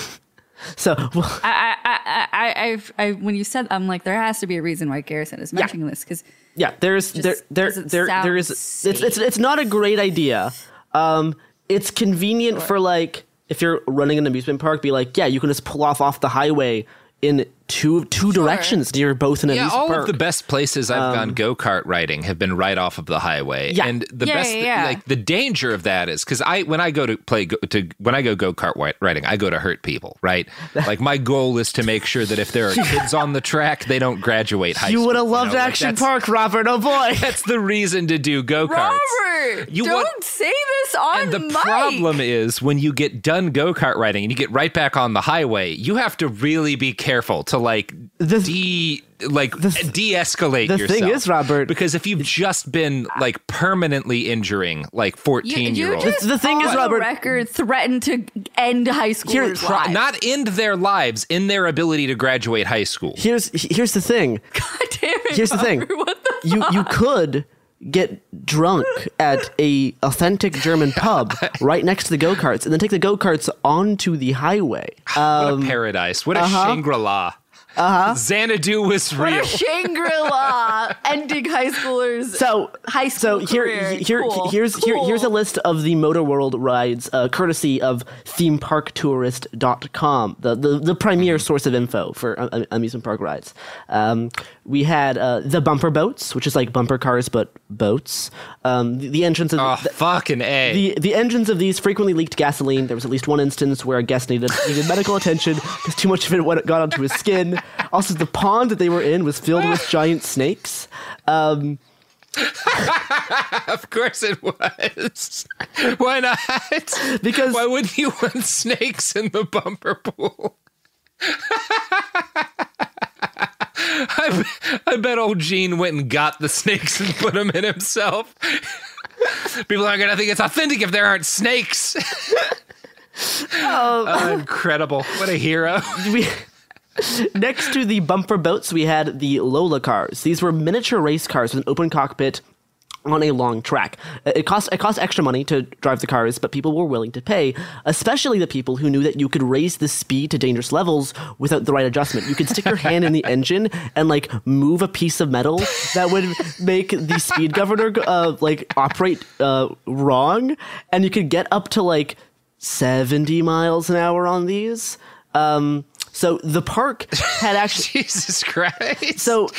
so well, I, I, I, I, I've, I, when you said, I'm like, there has to be a reason why Garrison is mentioning this because yeah, there's there there there there is it's it's it's not a great idea. Um, it's convenient for like if you're running an amusement park, be like, yeah, you can just pull off off the highway in two two directions near both an Yeah, amusement all park. of the best places I've Um, gone go kart riding have been right off of the highway. Yeah. and the Yeah, best, yeah, yeah. like the danger of that is because I when I go to play go, to when I go go kart riding, I go to hurt people, right? like my goal is to make sure that if there are kids on the track, they don't graduate high school. you would have loved know? Action that's- Park, Robert. Oh boy. That's the reason to do go karts. Robert, You don't want- say this on And the mic. problem is when you get done go kart riding and you get right back on the highway, you have to really be careful to like de like de-escalate the yourself. thing is, Robert, because if you've just been like permanently injuring like You, fourteen year you olds, just The thing is, on the Robert- record threatened to end high schoolers' Try- lives. not end their lives, in their ability to graduate high school. Here's here's the thing. God damn it, Here's the thing. What the You you could get drunk at a authentic German pub right next to the go karts, and then take the go karts onto the highway. what Um, a paradise! What a uh-huh. Shangri La! Uh-huh. Xanadu was What real. a Shangri-La ending high schoolers. So high so school here career. here Cool, here's here, here's a list of the Motor World rides, uh, courtesy of themeparktourist.com, the, the the premier Mm-hmm. source of info for uh, amusement park rides. Um, we had uh, the bumper boats, which is like bumper cars but boats. Um, the, the entrance of Oh, the, fucking a! The the engines of these frequently leaked gasoline. There was at least one instance where a guest needed needed medical attention because too much of it went, got onto his skin. Also, the pond that they were in was filled with giant snakes. Um, of course it was. Why not? Because why wouldn't you want snakes in the bumper pool? I, I bet old Gene went and got the snakes and put them in himself. People aren't gonna think it's authentic if there aren't snakes. Oh, oh incredible! What a hero! we, next to the bumper boats, we had the Lola cars. These were miniature race cars with an open cockpit on a long track. Uh, It cost it cost extra money to drive the cars, but people were willing to pay, especially the people who knew that you could raise the speed to dangerous levels without the right adjustment. You could stick your hand in the engine and like move a piece of metal that would make the speed governor uh, like operate uh, wrong, and you could get up to like 70 miles an hour on these. Um, so the park had actually Jesus Christ. So,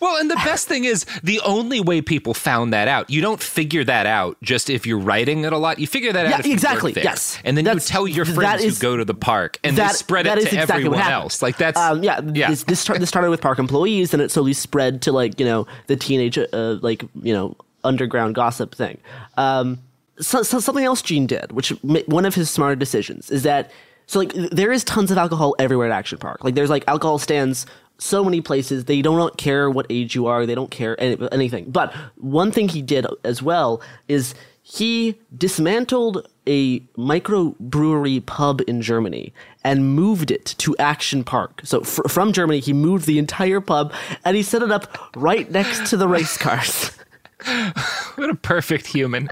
well, and the best thing is the only way people found that out. You don't figure that out just if you're writing it a lot. You figure that Yeah, out if you work exactly, yes. and then you tell your friends is- who go to the park, and they spread that it to exactly everyone else. Like that's um, yeah, yeah. This this, this started with park employees, and it slowly spread to like you know the teenage uh, like you know underground gossip thing. Um, so, so something else Gene did, which one of his smarter decisions is that so like there is tons of alcohol everywhere at Action Park. Like there's like alcohol stands so many places. They do not care what age you are. They don't care any, anything. But one thing he did as well is he dismantled a microbrewery pub in Germany and moved it to Action Park. So fr- from Germany, he moved the entire pub and he set it up right next to the race cars. what a perfect human.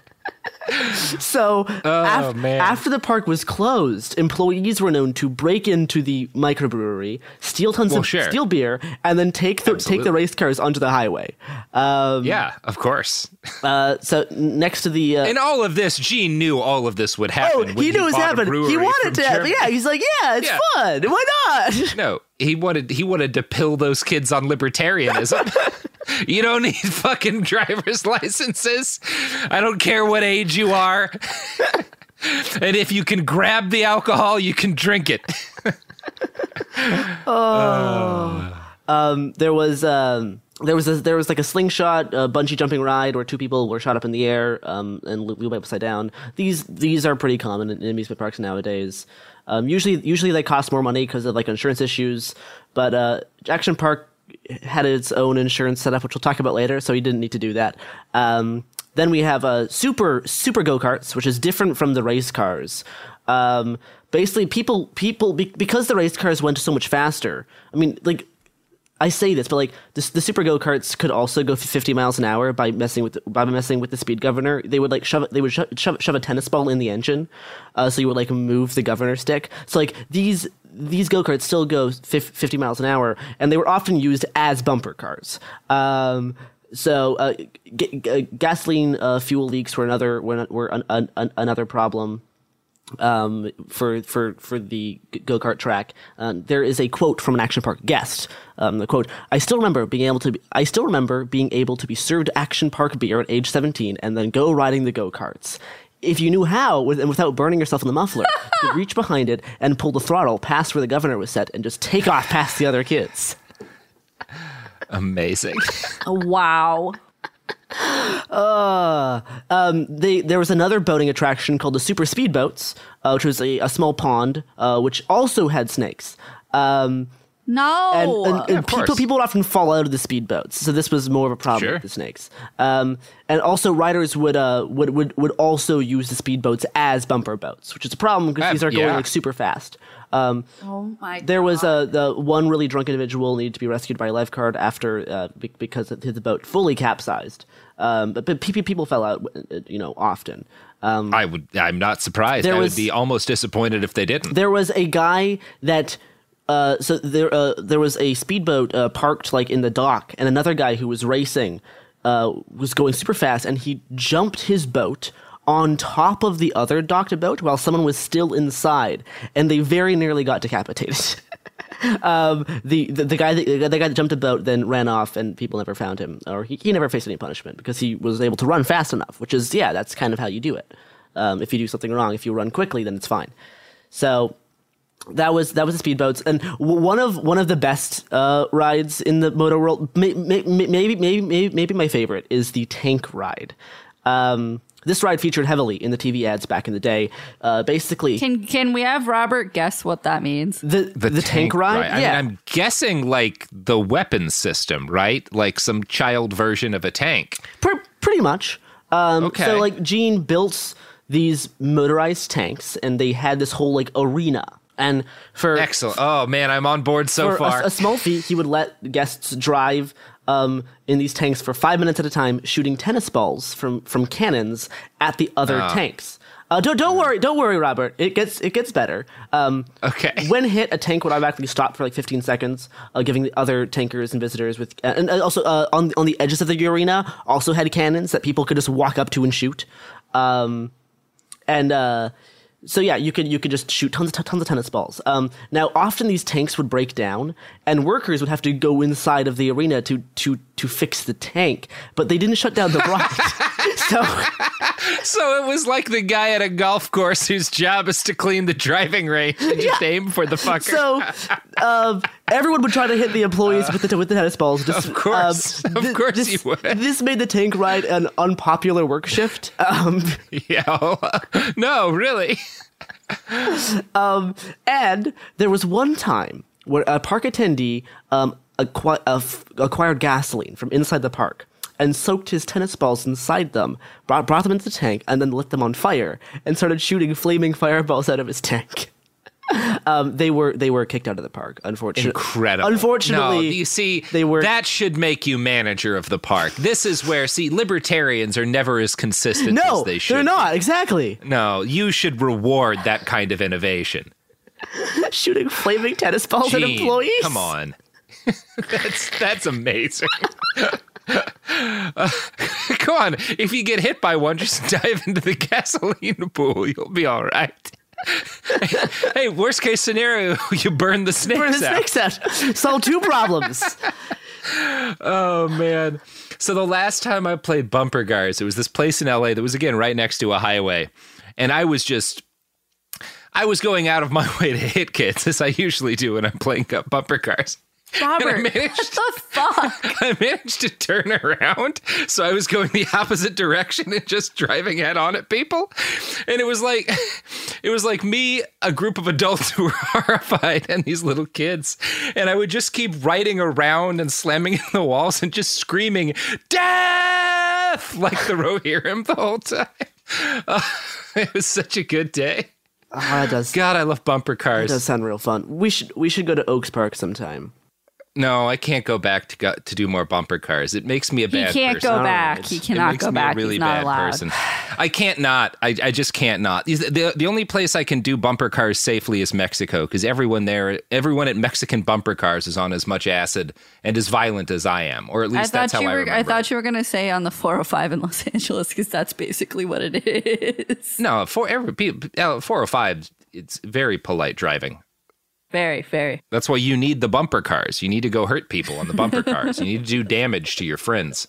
So Oh, af- after the park was closed, employees were known to break into the microbrewery, steal tons Well, of sure. steal beer, and then take the take the race cars onto the highway. Um, Yeah, of course. Uh, so next to the uh, In all of this, Gene knew all of this would happen. oh, when he knew it was happening. He wanted to. happen. Germany. Yeah, he's like, yeah, it's Yeah. fun. Why not? No, he wanted he wanted to pill those kids on libertarianism. you don't need fucking driver's licenses. I don't care what age you are. and if you can grab the alcohol, you can drink it. Oh. Um, there was um, there was a, there was like a slingshot uh, bungee jumping ride where two people were shot up in the air um, and looped upside down. These these are pretty common in, in amusement parks nowadays. Um, usually usually they cost more money because of like insurance issues, but uh, Action Park had its own insurance setup, which we'll talk about later, so he didn't need to do that. Um, then we have uh, super super go karts, which is different from the race cars. Um, basically, people people be, because the race cars went so much faster. I mean, like I say this, but like the, the super go karts could also go 50 miles an hour by messing with the, by messing with the speed governor. They would like shove they would sho- shove, shove a tennis ball in the engine, uh, so you would like move the governor stick. So like these these go karts still go 50 miles an hour, and they were often used as bumper cars. Um, so uh, g- g- gasoline uh, fuel leaks were another were, were an, an, another problem um, for for for the go kart track. Uh, there is a quote from an action park guest. Um, the quote: "I still remember being able to. Be, I still remember being able to be served action park beer at age 17 and then go riding the go karts." If you knew how, with, and without burning yourself in the muffler, you could reach behind it and pull the throttle past where the governor was set and just take off past the other kids. Amazing. wow. Uh, um, they, there was another boating attraction called the Super Speedboats, uh, which was a, a small pond, uh, which also had snakes. Um, No. and, and, and of people, course. people would often fall out of the speedboats, so this was more of a problem Sure. with the snakes. Um, and also, riders would, uh, would would would also use the speedboats as bumper boats, which is a problem because Uh, these are going yeah. like super fast. Um, oh my there was uh, the one really drunk individual needed to be rescued by a lifeguard after uh, be- because his boat fully capsized. Um, but, but pe- people fell out, uh, you know, often. Um, I would. I'm not surprised. There I was- would be almost disappointed if they didn't. there was a guy that uh, so there uh, there was a speedboat uh, parked like in the dock, and another guy who was racing uh, was going super fast, and he jumped his boat on top of the other docked boat while someone was still inside, and they very nearly got decapitated. um, the, the the guy that, the guy that jumped a boat then ran off, and people never found him, or he, he never faced any punishment because he was able to run fast enough. Which is yeah, that's kind of how you do it. Um, if you do something wrong, if you run quickly, then it's fine. So that was that was the speedboats, and w- one of one of the best uh, rides in the motor world. May, may, may- maybe maybe maybe maybe my favorite is the tank ride. Um, this ride featured heavily in the TV ads back in the day. Uh, basically, Can can we have Robert guess what that means? the the, tank, ride. I yeah, mean, I'm guessing like the weapons system, right? Like some child version of a tank. Pre- pretty much. Um, Okay. So like Gene built these motorized tanks, and they had this whole like arena. And for Excellent. Oh man, I'm on board so for a- far. A, small fee, he would let guests drive um, in these tanks for five minutes at a time, shooting tennis balls from from cannons at the other Ah. tanks. Uh, don't don't worry, don't worry, Robert. It gets it gets better. Um, okay. When hit, a tank would automatically stop for like 15 seconds, uh, giving the other tankers and visitors with and and also uh, on on the edges of the arena also had cannons that people could just walk up to and shoot. Um, and uh, so yeah, you could you could just shoot tons of tons of tennis balls. Um, now, often these tanks would break down, and workers would have to go inside of the arena to to to fix the tank, but they didn't shut down the ride. so so it was like the guy at a golf course whose job is to clean the driving range and just aim for the fucker. so um, everyone would try to hit the employees with the with the tennis balls. Just, Of course. um, Of course this, you would. This made the tank ride an unpopular work shift. Um, yeah. no, really. um, and there was one time where a park attendee um, acqui- uh, f- acquired gasoline from inside the park. and soaked his tennis balls inside them, brought, brought them into the tank, and then lit them on fire and started shooting flaming fireballs out of his tank. Um, they were they were kicked out of the park. Unfortunately, Incredible. Unfortunately, no, you see, they were that should make you manager of the park. This is where see libertarians are never as consistent no, as they should. they're not be. exactly. No, you should reward that kind of innovation. Shooting flaming tennis balls at employees. Come on, that's that's amazing. Uh, come on, if you get hit by one, just dive into the gasoline pool. You'll be all right. hey, worst case scenario, you burn the snakes Burn the out. snakes out. Solve two problems. oh man. So the last time I played bumper cars, it was this place in LA that was again right next to a highway. And I was just I was going out of my way to hit kids as I usually do when I'm playing bumper cars. Robert, I managed, what the fuck? I managed to turn around. So I was going the opposite direction and just driving head on at people. And it was like it was like me, a group of adults who were horrified, and these little kids. And I would just keep riding around and slamming in the walls and just screaming, Death! Like the Rohirrim the whole time. Uh, it was such a good day. Oh, that does. God, I love bumper That cars. does sound real fun. We should we should go to Oaks Park sometime. No, I can't go back to go, to do more bumper cars. It makes me a bad. He can't person. go back. He It cannot makes go me back. A really He's not bad allowed. person. I can't not. I, I just can't not. The, the only place I can do bumper cars safely is Mexico because everyone there, everyone at Mexican bumper cars is on as much acid and as violent as I am, or at I least that's how you I remember. I thought you were gonna say on the 405 in Los Angeles because that's basically what it is. no, for every uh, 405, it's very polite driving. Very, very. That's why you need the bumper cars. You need to go hurt people on the bumper cars. You need to do damage to your friends.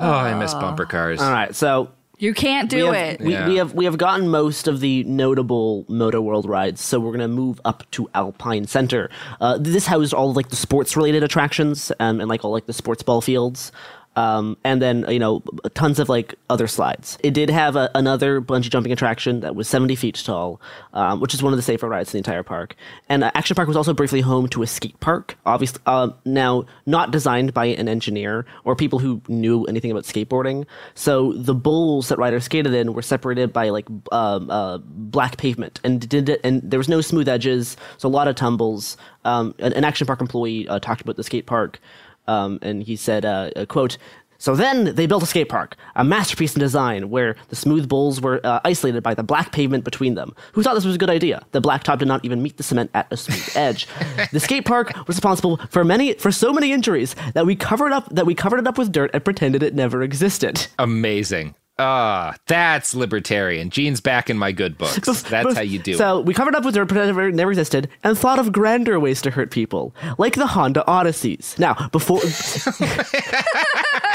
Oh, I miss bumper cars. All right, so You can't do we have, it. We, Yeah. we have we have gotten most of the notable Motor World rides, so we're gonna move up to Alpine Center. Uh, this housed all of, like the sports related attractions um, and like all like the sports ball fields. Um, and then you know tons of like other slides. It did have a, another bungee jumping attraction that was 70 feet tall, um, which is one of the safer rides in the entire park. And uh, Action Park was also briefly home to a skate park. Obviously, uh, now not designed by an engineer or people who knew anything about skateboarding. So the bowls that riders skated in were separated by like um, uh, black pavement, and did it, and there was no smooth edges, so a lot of tumbles. Um, an, an Action Park employee uh, talked about the skate park um, and he said, uh, uh, "quote." So then they built a skate park, a masterpiece in design, where the smooth bowls were uh, isolated by the black pavement between them. Who thought this was a good idea? The blacktop did not even meet the cement at a smooth edge. the skate park was responsible for many, for so many injuries that we covered up that we covered it up with dirt and pretended it never existed. Amazing. Ah, that's libertarian. Gene's back in my good books. That's how you do it. So we covered up with dirt, pretended it never existed, and thought of grander ways to hurt people, like the Honda Odysseys. Now, before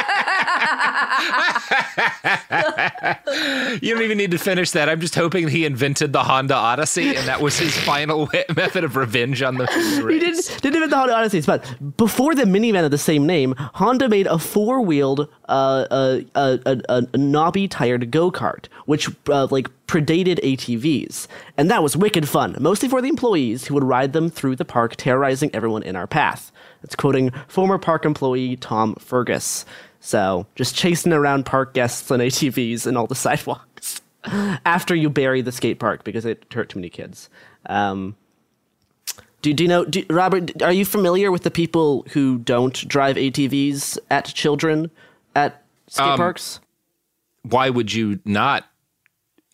you don't even need to finish that. I'm just hoping he invented the Honda Odyssey, and that was his final method of revenge on the. he didn't, didn't invent the Honda Odysseys, but before the minivan of the same name, Honda made a four-wheeled, uh, uh, uh, a, a, a knobby-tired go-kart, which uh, like predated ATVs, and that was wicked fun, mostly for the employees who would ride them through the park, terrorizing everyone in our path. That's quoting former park employee Tom Fergus. So just chasing around park guests on ATVs and all the sidewalks after you bury the skate park because it hurt too many kids. Um, do, do you know, do, Robert? Are you familiar with the people who don't drive ATVs at children at skate Um, parks? Why would you not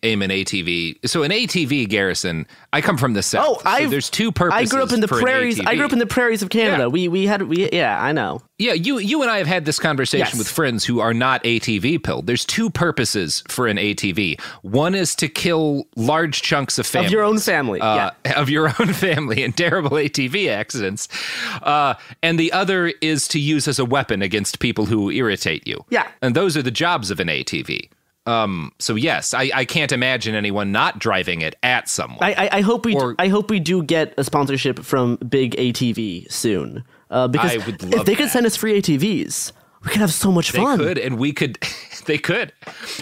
aim an ATV? So an ATV, Garrison. I come from the south. Oh, so there's two purposes. I grew up in the prairies. I grew up in the prairies of Canada. Yeah. We we had we yeah. I know. Yeah, you you and I have had this conversation Yes. with friends who are not ATV pilled. There's two purposes for an ATV. One is to kill large chunks of family Of your own family. uh, yeah. of your own family in terrible ATV accidents, uh, and the other is to use as a weapon against people who irritate you. Yeah. and those are the jobs of an ATV. Um, so yes, I, I can't imagine anyone not driving it at someone. I, I, I hope we Or- I hope we do get a sponsorship from Big ATV soon. Uh, because I would if love they could send us free ATVs, we could have so much They fun. could, and we could. They could.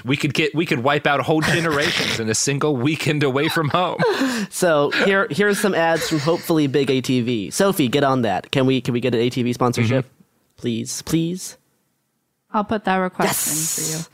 We could get. We could wipe out whole generations in a single weekend away from home. So here here's some ads from hopefully Big ATV. Sophie, get on that. Can we can we get an ATV sponsorship? Mm-hmm. Please, please. I'll put that request in for you.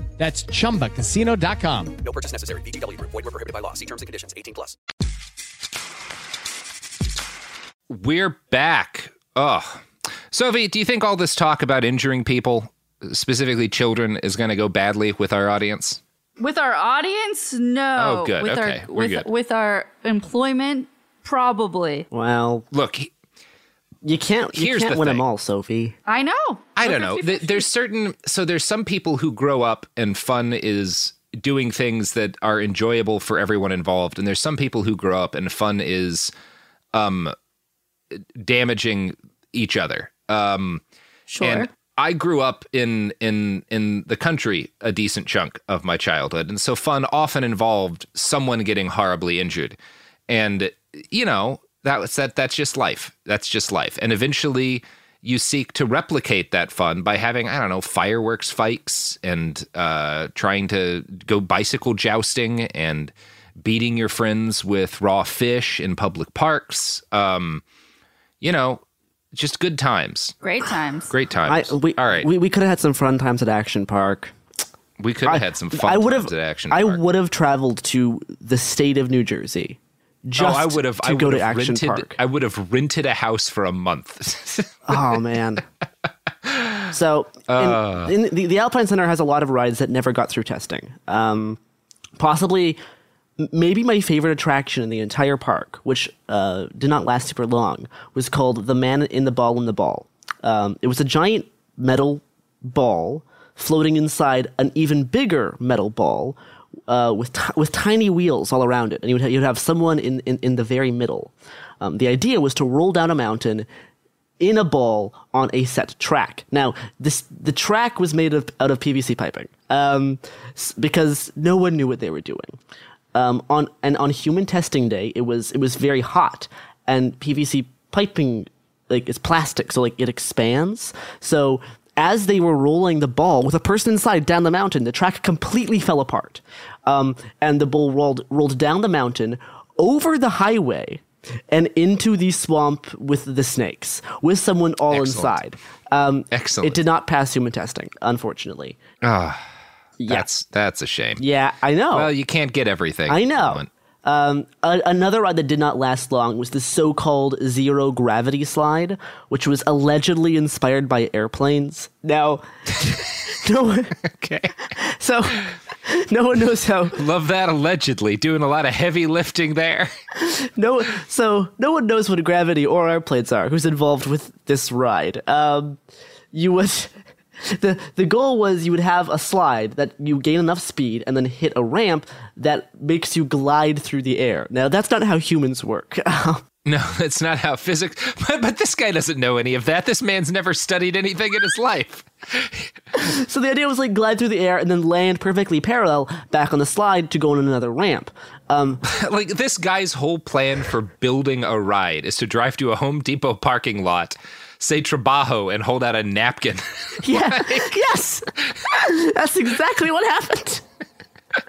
That's chumbacasino.com. No purchase necessary. VGW Group. Void were prohibited by law. See terms and conditions. 18 plus. We're back. Oh. Sophie, do you think all this talk about injuring people, specifically children, is going to go badly with our audience? With our audience, no. Oh, good. With Okay, our we're with good. with our employment, probably. Well, look, you can't you Here's can't the win them thing. all, Sophie. I know. I don't know. Th- There's certain so there's some people who grow up and fun is doing things that are enjoyable for everyone involved, and there's some people who grow up and fun is um damaging each other. Um Sure. And I grew up in in in the country a decent chunk of my childhood, and so fun often involved someone getting horribly injured, and you know that was that that's just life. That's just life, and eventually you seek to replicate that fun by having I don't know fireworks fights and uh, trying to go bicycle jousting and beating your friends with raw fish in public parks. Um, you know, just good times. Great times. Great times. I, we, All right. we, we could have had some fun times at Action Park. We could have had some fun I would times have. at Action I would have traveled to the state of New Jersey. Just oh, I would have. to I go would to have Action rented, Park. I would have rented a house for a month. oh man. So, in- Uh. in, the, the Alpine Center has a lot of rides that never got through testing. Um, possibly, maybe my favorite attraction in the entire park, which uh, did not last super long, was called the Man in the Ball in the Ball. Um, it was a giant metal ball floating inside an even bigger metal ball uh, with ti with tiny wheels all around it, and you would ha- you'd have someone in, in, in the very middle. Um, the idea was to roll down a mountain in a ball on a set track. Now, this the track was made of, out of PVC piping um, because no one knew what they were doing. Um, on and on human testing day, it was it was very hot, and PVC piping like it's plastic, so like it expands. So as they were rolling the ball with a person inside down the mountain, the track completely fell apart, um, and the bull rolled rolled down the mountain over the highway and into the swamp with the snakes with someone all Excellent. inside. Um, Excellent. It did not pass human testing, unfortunately. Ah, that's that's a shame. Yeah, I know. Well, you can't get everything. I know. Um, a- another ride that did not last long was the so-called zero gravity slide, which was allegedly inspired by airplanes. Now, no okay. So, no one knows how. Love that allegedly doing a lot of heavy lifting there. No, so no one knows what gravity or airplanes are. Who's involved with this ride? Um, you would. The, the goal was you would have a slide that you gain enough speed and then hit a ramp that makes you glide through the air. Now, that's not how humans work. No, that's not how physics. But, but this guy doesn't know any of that. This man's never studied anything in his life. so the idea was like glide through the air and then land perfectly parallel back on the slide to go on another ramp. Um, like this guy's whole plan for building a ride is to drive to a Home Depot parking lot, say trabajo, and hold out a napkin. yeah, yes, that's exactly what happened.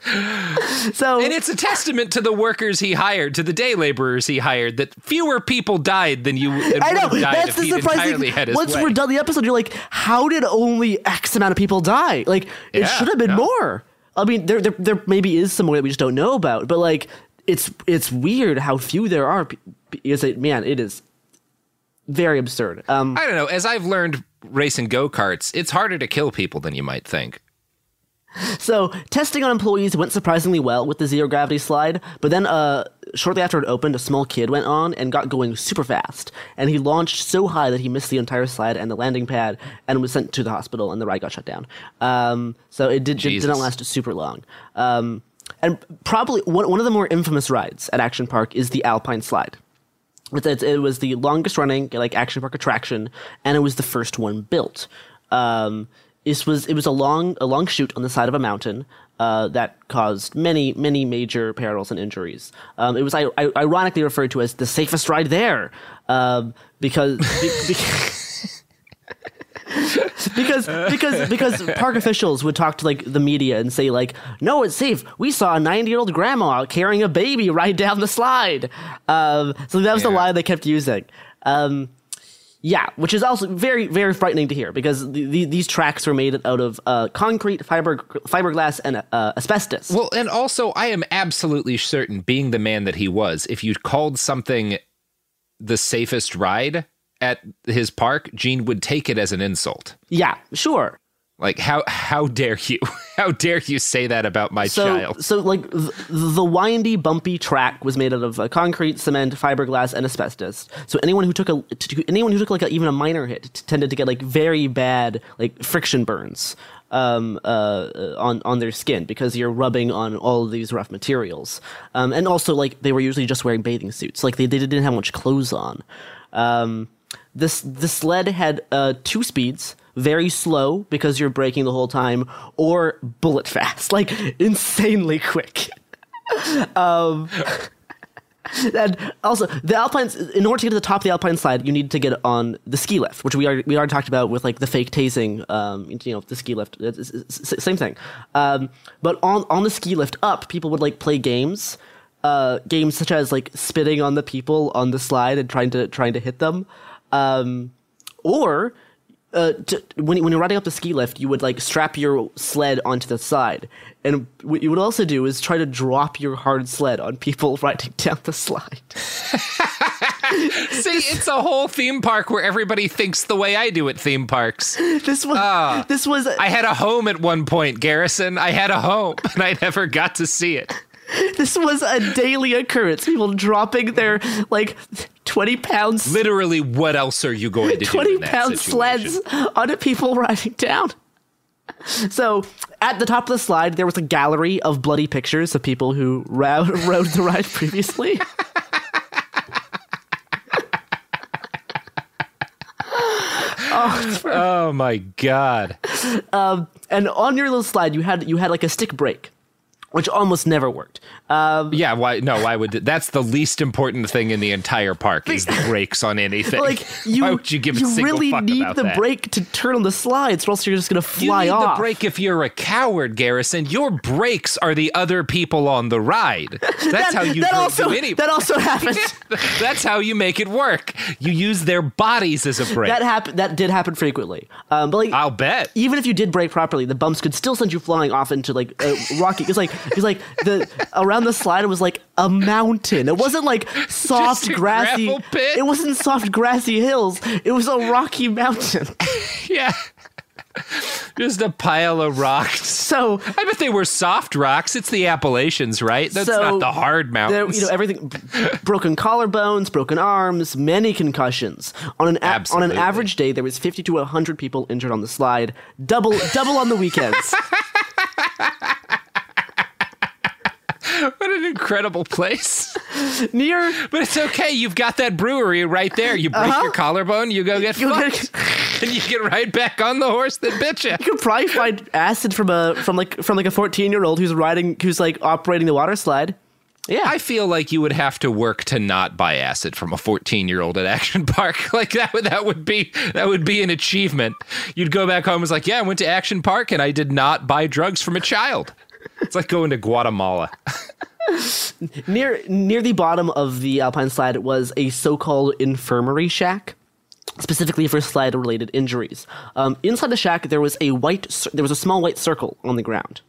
so and it's a testament to the workers he hired, to the day laborers he hired, that fewer people died than you than I know would have died that's the surprising. Once way. we're done the episode, you're like, how did only X amount of people die? Like it Yeah, should have been yeah. more. I mean, there, there there maybe is some way that we just don't know about, but like it's it's weird how few there are. Is it man? It is very absurd. Um, I don't know. As I've learned racing go karts, it's harder to kill people than you might think. So testing on employees went surprisingly well with the zero gravity slide, but then uh, shortly after it opened, a small kid went on and got going super fast, and he launched so high that he missed the entire slide and the landing pad, and was sent to the hospital, and the ride got shut down. Um, so it did, did, not last super long. Um, and probably one, one of the more infamous rides at Action Park is the Alpine Slide. It was the longest running like action park attraction, and it was the first one built. Um, this was it was a long a long chute on the side of a mountain uh, that caused many many major perils and injuries. Um, it was I, I, ironically referred to as the safest ride there um, because. be- be- because because because park officials would talk to like the media and say like no it's safe we saw a 90 year old grandma carrying a baby right down the slide um, so that was the lie they kept using um, yeah which is also very very frightening to hear because the, the, these tracks were made out of uh, concrete fiber fiberglass and uh, asbestos Well, and also, I am absolutely certain, being the man that he was, if you called something the safest ride at his park, Gene would take it as an insult. yeah sure Like, how how dare you? How dare you say that about my so, child? So, like, th- the windy, bumpy track was made out of uh, concrete, cement, fiberglass, and asbestos. So anyone who took a t- anyone who took like a, even a minor hit t- tended to get like very bad like friction burns um, uh, on on their skin because you're rubbing on all of these rough materials. Um, and also, like, they were usually just wearing bathing suits. Like, they, they didn't have much clothes on. Um, this the sled had uh, two speeds very slow because you're braking the whole time or bullet fast like insanely quick. Um and also the alpines in order to get to the top of the alpine slide you need to get on the ski lift which we already we already talked about with like the fake tasing um you know the ski lift. It's, it's- it's- same thing. Um but on on the ski lift up people would like play games uh games such as like spitting on the people on the slide and trying to trying to hit them. Um or uh, to, when, you- when you're riding up the ski lift, you would like strap your sled onto the side, and what you would also do is try to drop your hard sled on people riding down the slide. See, it's a whole theme park where everybody thinks the way I do at theme parks. This was this was I had a home at one point, Garrison. I had a home, and I never got to see it. this was a daily occurrence. People dropping their like twenty pounds, Literally, what else are you going to do? twenty pound that pound sleds onto people riding down. So at the top of the slide, there was a gallery of bloody pictures of people who rode, rode the ride previously. oh, Oh my god! um, and on your little slide, you had you had like a stick brake, which almost never worked. Um, Yeah, why? No, why would that's the least important thing in the entire park is the brakes on anything. like you, why would you give a you really need the that? brake to turn on the slides, or else you're just gonna fly You need off. the brake if you're a coward, Garrison. Your brakes are the other people on the ride. That's That- how you that do also- any. that also happens. That's how you make it work. You use their bodies as a brake. That happened. That did happen frequently. Um, but like, I'll bet. even if you did brake properly, the bumps could still send you flying off into like uh, rocky. It's like because like the around the slide it was like a mountain. It wasn't like soft grassy. It wasn't soft grassy hills. It was a rocky mountain. yeah. Just a pile of rocks. So I bet they were soft rocks. It's the Appalachians, right? That's So, not the hard There, mountains. you know everything, broken collarbones, broken arms, many concussions. On an a- on an average day, there was fifty to hundred people injured on the slide. Double double on the weekends. what an incredible place. Near, but it's okay. You've got that brewery right there. You break Uh-huh. your collarbone, you go get You fucked, and you get right back on the horse that bit you. You could probably find acid from a from like from like a fourteen year old who's riding who's like operating the water slide. Yeah, I feel like you would have to work to not buy acid from a 14 year old at Action Park. Like that would that would be that would be an achievement. You'd go back home and was like, yeah, I went to Action Park and I did not buy drugs from a child. It's like going to Guatemala. near near the bottom of the alpine slide was a so-called infirmary shack specifically for slide related injuries. Um, inside the shack there was a white there was a small white circle on the ground.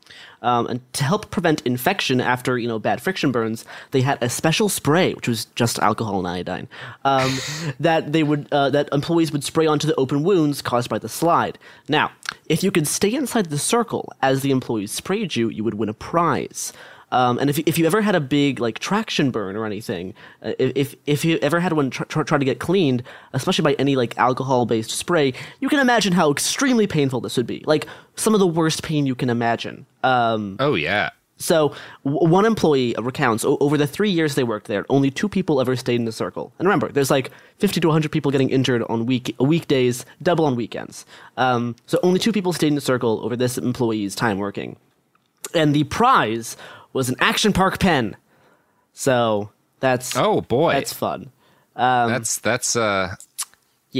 Um, and to help prevent infection after you know bad friction burns they had a special spray which was just alcohol and iodine um, that they would uh, that employees would spray onto the open wounds caused by the slide. Now if you could stay inside the circle as the employees sprayed you you would win a prize um, and if, if you ever had a big like traction burn or anything, uh, if if you ever had one tr- tr- try to get cleaned, especially by any like alcohol based spray, you can imagine how extremely painful this would be. Like some of the worst pain you can imagine. Um, oh yeah. So w- one employee recounts o- over the three years they worked there, only two people ever stayed in the circle. And remember, there's like 50 to 100 people getting injured on week weekdays, double on weekends. Um, so only two people stayed in the circle over this employee's time working. And the prize was an Action Park pen. So that's oh boy, that's fun. Um, that's that's uh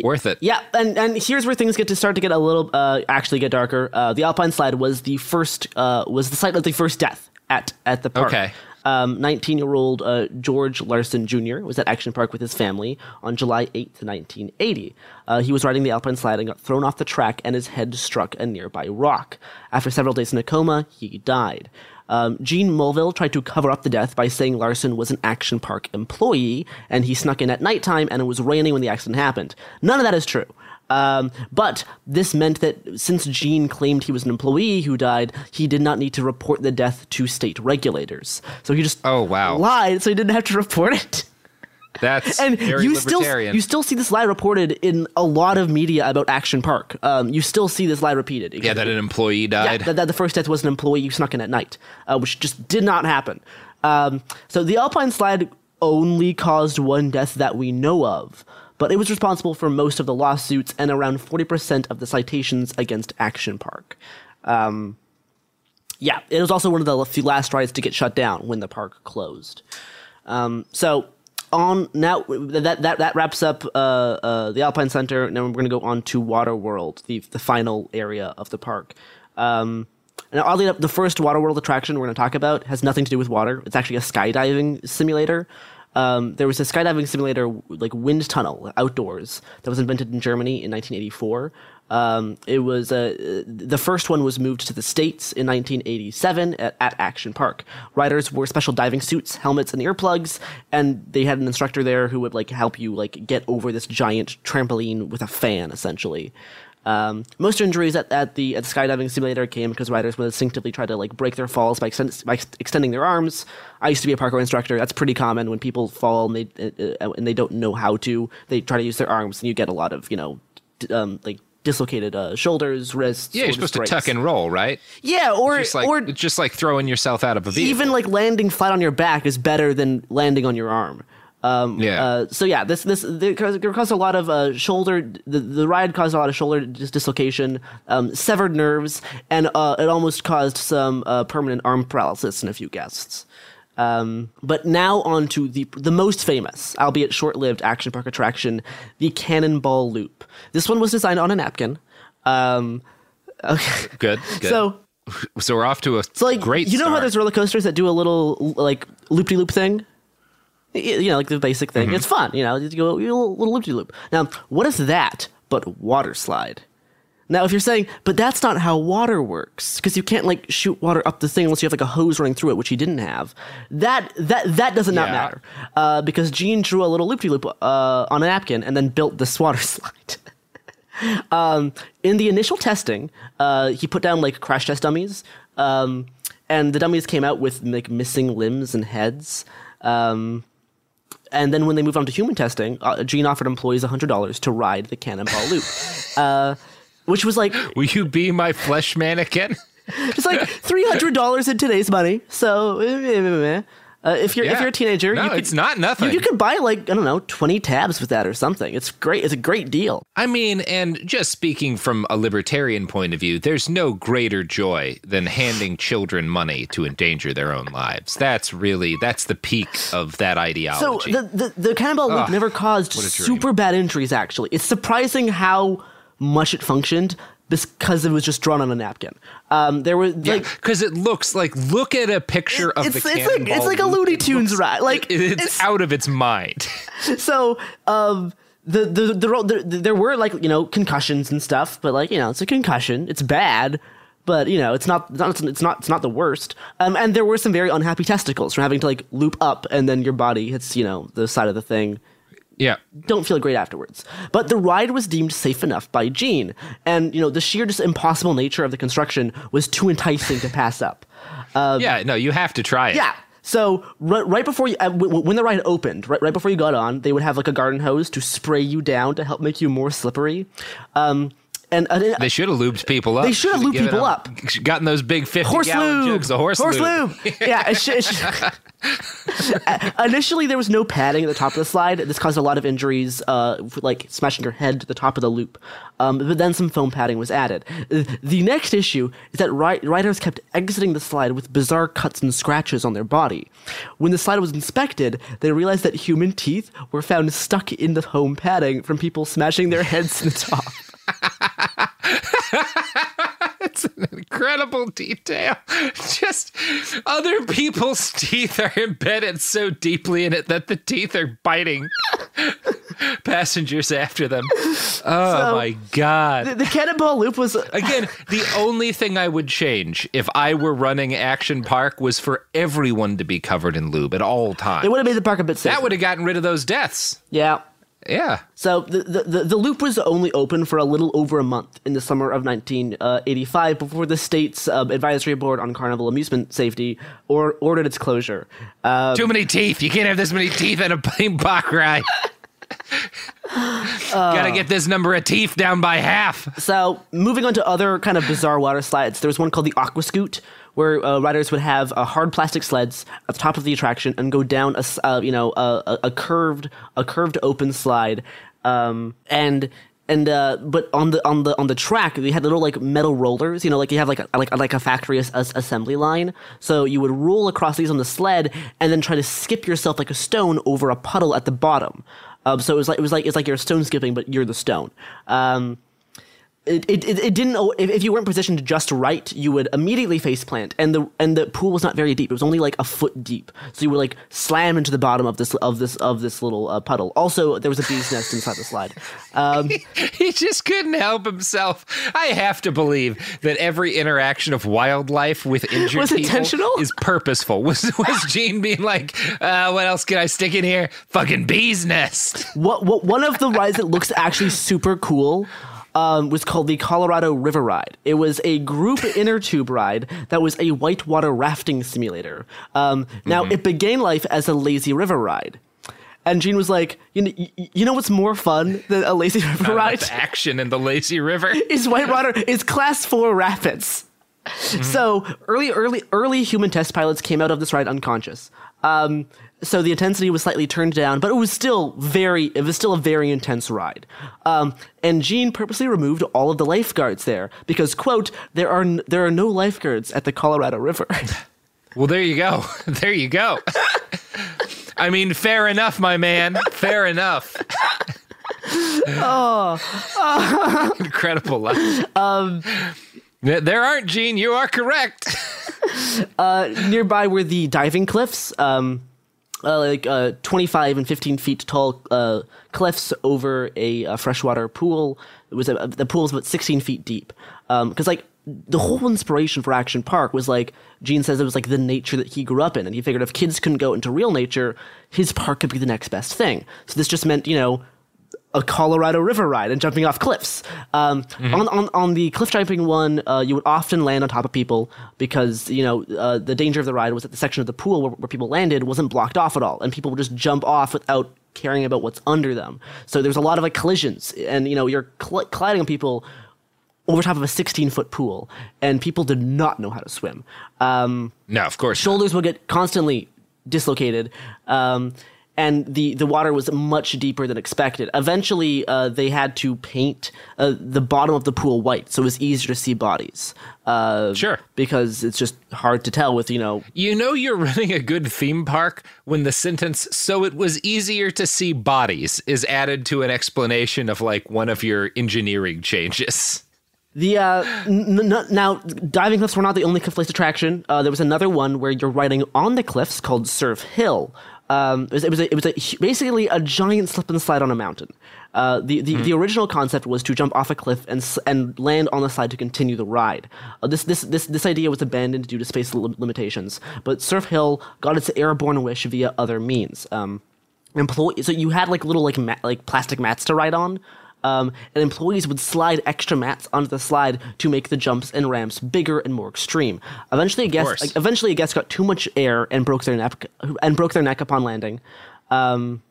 worth it. Yeah, and and here's where things get to start to get a little uh, actually get darker. Uh, the Alpine Slide was the first uh, was the site of the first death at at the park. Okay. Um, 19-year-old uh, George Larson Jr. was at Action Park with his family on July 8th, 1980. Uh, he was riding the Alpine Slide and got thrown off the track, and his head struck a nearby rock. After several days in a coma, he died. Um, Gene Mulvihill tried to cover up the death by saying Larson was an Action Park employee, and he snuck in at nighttime, and it was raining when the accident happened. None of that is true. Um, but this meant that since Gene claimed he was an employee who died, he did not need to report the death to state regulators. So he just oh wow lied, so he didn't have to report it. That's and very you still libertarian. you still see this lie reported in a lot of media about Action Park. Um, you still see this lie repeated. yeah, that an employee Yeah, died. that, that the first death was an employee who snuck in at night, uh, which just did not happen. Um, so the Alpine Slide only caused one death that we know of, but it was responsible for most of the lawsuits and around 40% of the citations against Action Park. Um, yeah, it was also one of the few last rides to get shut down when the park closed. Um, so on now that that that wraps up uh, uh, the Alpine Center. Now we're going to go on to Water World, the the final area of the park. Um, and oddly enough, the first Water World attraction we're going to talk about has nothing to do with water. It's actually a skydiving simulator. Um, there was a skydiving simulator, like wind tunnel outdoors, that was invented in Germany in 1984. Um, it was uh, the first one was moved to the states in 1987 at, at Action Park. Riders wore special diving suits, helmets, and earplugs, and they had an instructor there who would like help you like get over this giant trampoline with a fan, essentially. Um, most injuries at, at the at the skydiving simulator came because riders would instinctively try to like break their falls by, extend, by extending their arms. I used to be a parkour instructor. That's pretty common when people fall and they uh, uh, and they don't know how to. They try to use their arms, and you get a lot of you know um, like dislocated uh, shoulders, wrists. yeah, you're supposed to tuck and roll, right? Yeah, or Just like, or just like throwing yourself out of a vehicle. even like landing flat on your back is better than landing on your arm. Um, Yeah. Uh, so yeah, this this there caused, there caused a lot of uh, shoulder. The, the ride caused a lot of shoulder dis- dislocation, um, severed nerves, and uh, it almost caused some uh, permanent arm paralysis in a few guests. Um, but now on to the the most famous, albeit short-lived, action park attraction, the Cannonball Loop. This one was designed on a napkin. Um, okay. good, good. So so we're off to a so like great. you know how there's roller coasters that do a little like loop de loop thing. You know, like the basic thing. Mm-hmm. It's fun. You know, you go know, little loop de loop. Now, what is that but water slide? Now, if you're saying, but that's not how water works, because you can't like shoot water up the thing unless you have like a hose running through it, which he didn't have. That that that does not Yeah. matter, uh, because Gene drew a little loop de loop on a napkin and then built this water slide. um, in the initial testing, uh, he put down like crash test dummies, um, and the dummies came out with like missing limbs and heads. Um, and then when they moved on to human testing, uh, Gene offered employees $100 to ride the cannonball loop, uh, which was like Will you be my flesh mannequin? it's like $300 in today's money. So eh, uh, if you're if you're a teenager, No, you could, it's not nothing. You, you could buy like I don't know 20 tabs with that or something. It's great. It's a great deal. I mean, and just speaking from a libertarian point of view, there's no greater joy than handing children money to endanger their own lives. That's really that's the peak of that So ideology. the the, the cannonball loop Ugh, never caused what a dream. super bad injuries. Actually, it's surprising how much it functioned because it was just drawn on a napkin. Um, there were like because it looks like look at a picture of it's, the it's like it's like a. Looney Tunes ride. Like it- it's, out of its mind. so um the the, the the there were like you know concussions and stuff but like you know it's a concussion it's bad but you know it's not it's not it's not, it's not the worst um and there were some very unhappy testicles from having to like loop up and then your body hits you know the side of the thing Yeah. don't feel great afterwards. But the ride was deemed safe enough by Gene, and you know the sheer just impossible nature of the construction was too enticing to pass up. Um, yeah, no, you have to try it. yeah. So right, right before you, uh, w- when the ride opened, right, right before you got on, they would have like a garden hose to spray you down to help make you more slippery. Um, and uh, They should have lubed people up. They should have lubed people them- Gotten those big 50 horse gallon lube, jugs of horse, lube. yeah, it should, it should- Uh, initially there was no padding at the top of the slide. This caused a lot of injuries, uh, like smashing your head to the top of the loop. Um, but then some foam padding was added. Uh, The next issue is that ri- riders kept exiting the slide with bizarre cuts and scratches on their body. When the slide was inspected, they realized that human teeth were found stuck in the foam padding from people smashing their heads to the top. It's an incredible detail. Just other people's teeth are embedded so deeply in it that the teeth are biting passengers after them. Oh So, my god. The, the cannonball loop was Again, the only thing I would change if I were running Action Park was for everyone to be covered in lube at all times. It would have made the park a bit safer. That would have gotten rid of those deaths. Yeah. Yeah. So the, the, the, loop was only open for a little over a month in the summer of 1985 before the state's um, advisory board on carnival amusement safety or ordered its closure. Um, Too many teeth. You can't have this many teeth in a theme park ride. Gotta get this number of teeth down by half. So, moving on to other kind of bizarre water slides, there was one called the Aqua Scoot, where uh, riders would have uh, hard plastic sleds at the top of the attraction and go down a uh, you know a, a, curved a curved open slide, um, and and uh, but on the on the on the track they had little like metal rollers, you know, like you have like a, like like a factory as, as assembly line. So you would roll across these on the sled and then try to skip yourself like a stone over a puddle at the bottom. Um, so it was like it was like it's like you're stone skipping, but you're the stone. Um, it, it, it didn't if, if you weren't positioned just right you would immediately face plant and the and the pool was not very deep it was only like a foot deep so you would like slam into the bottom of this of this of this little uh, puddle also there was a bee's nest inside the slide um, He just couldn't help himself. I have to believe that every interaction of wildlife with injured Was people intentional? is purposeful. Was was Gene being like, uh, "What else can I stick in here? Fucking bee's nest." what, what one of the rides that looks actually super cool um, was called the Colorado River Ride. It was a group inner tube ride that was a whitewater rafting simulator. Um, now, it began life as a lazy river ride. And Gene was like, you know, you know what's more fun than a lazy river Not ride? enough action in the lazy river. is whitewater is class four rapids. So early, early, early human test pilots came out of this ride unconscious. Um, so the intensity was slightly turned down, but it was still very, it was still a very intense ride. Um, and Gene purposely removed all of the lifeguards there because, quote, there are n- there are no lifeguards at the Colorado River. Well, there you go. There you go. I mean, fair enough, my man. Fair enough. oh, Incredible life. um, There there aren't, Gene. You are correct. uh, nearby were the diving cliffs. Um, uh, like uh, 25 and 15 feet tall uh, cliffs over a, a freshwater pool. It was a, the pool was about 16 feet deep. Because like the whole inspiration for Action Park was like Gene says it was like the nature that he grew up in, and he figured if kids couldn't go into real nature, his park could be the next best thing. So this just meant you know a Colorado River ride and jumping off cliffs. Um, Mm-hmm. on, on on the cliff jumping one, uh, you would often land on top of people because you know uh, the danger of the ride was that the section of the pool where, where people landed wasn't blocked off at all, and people would just jump off without caring about what's under them. So there's a lot of like collisions, and you know you're cl- colliding on people over top of a 16 foot pool, and people did not know how to swim. Um, no, of course. Shoulders would get constantly dislocated. Um, and the, the water was much deeper than expected. Eventually, uh, they had to paint uh, the bottom of the pool white, so it was easier to see bodies. Uh, sure, because it's just hard to tell with you know. You know you're running a good theme park when the sentence "so it was easier to see bodies" is added to an explanation of like one of your engineering changes. The uh, n- n- now diving cliffs were not the only cliff-based attraction. Uh, there was another one where you're riding on the cliffs called Surf Hill. Um, it was, it was, a, it was a, basically a giant slip and slide on a mountain. Uh, the the, the original concept was to jump off a cliff and and land on the side to continue the ride. Uh, this this this this idea was abandoned due to space lim- limitations, but Surf Hill got its airborne wish via other means. Um, employee, so you had like little like like plastic mats to ride on. Um, and employees would slide extra mats onto the slide to make the jumps and ramps bigger and more extreme. Eventually, a guest like, eventually a guest got too much air and broke their neck and broke their neck upon landing. Um,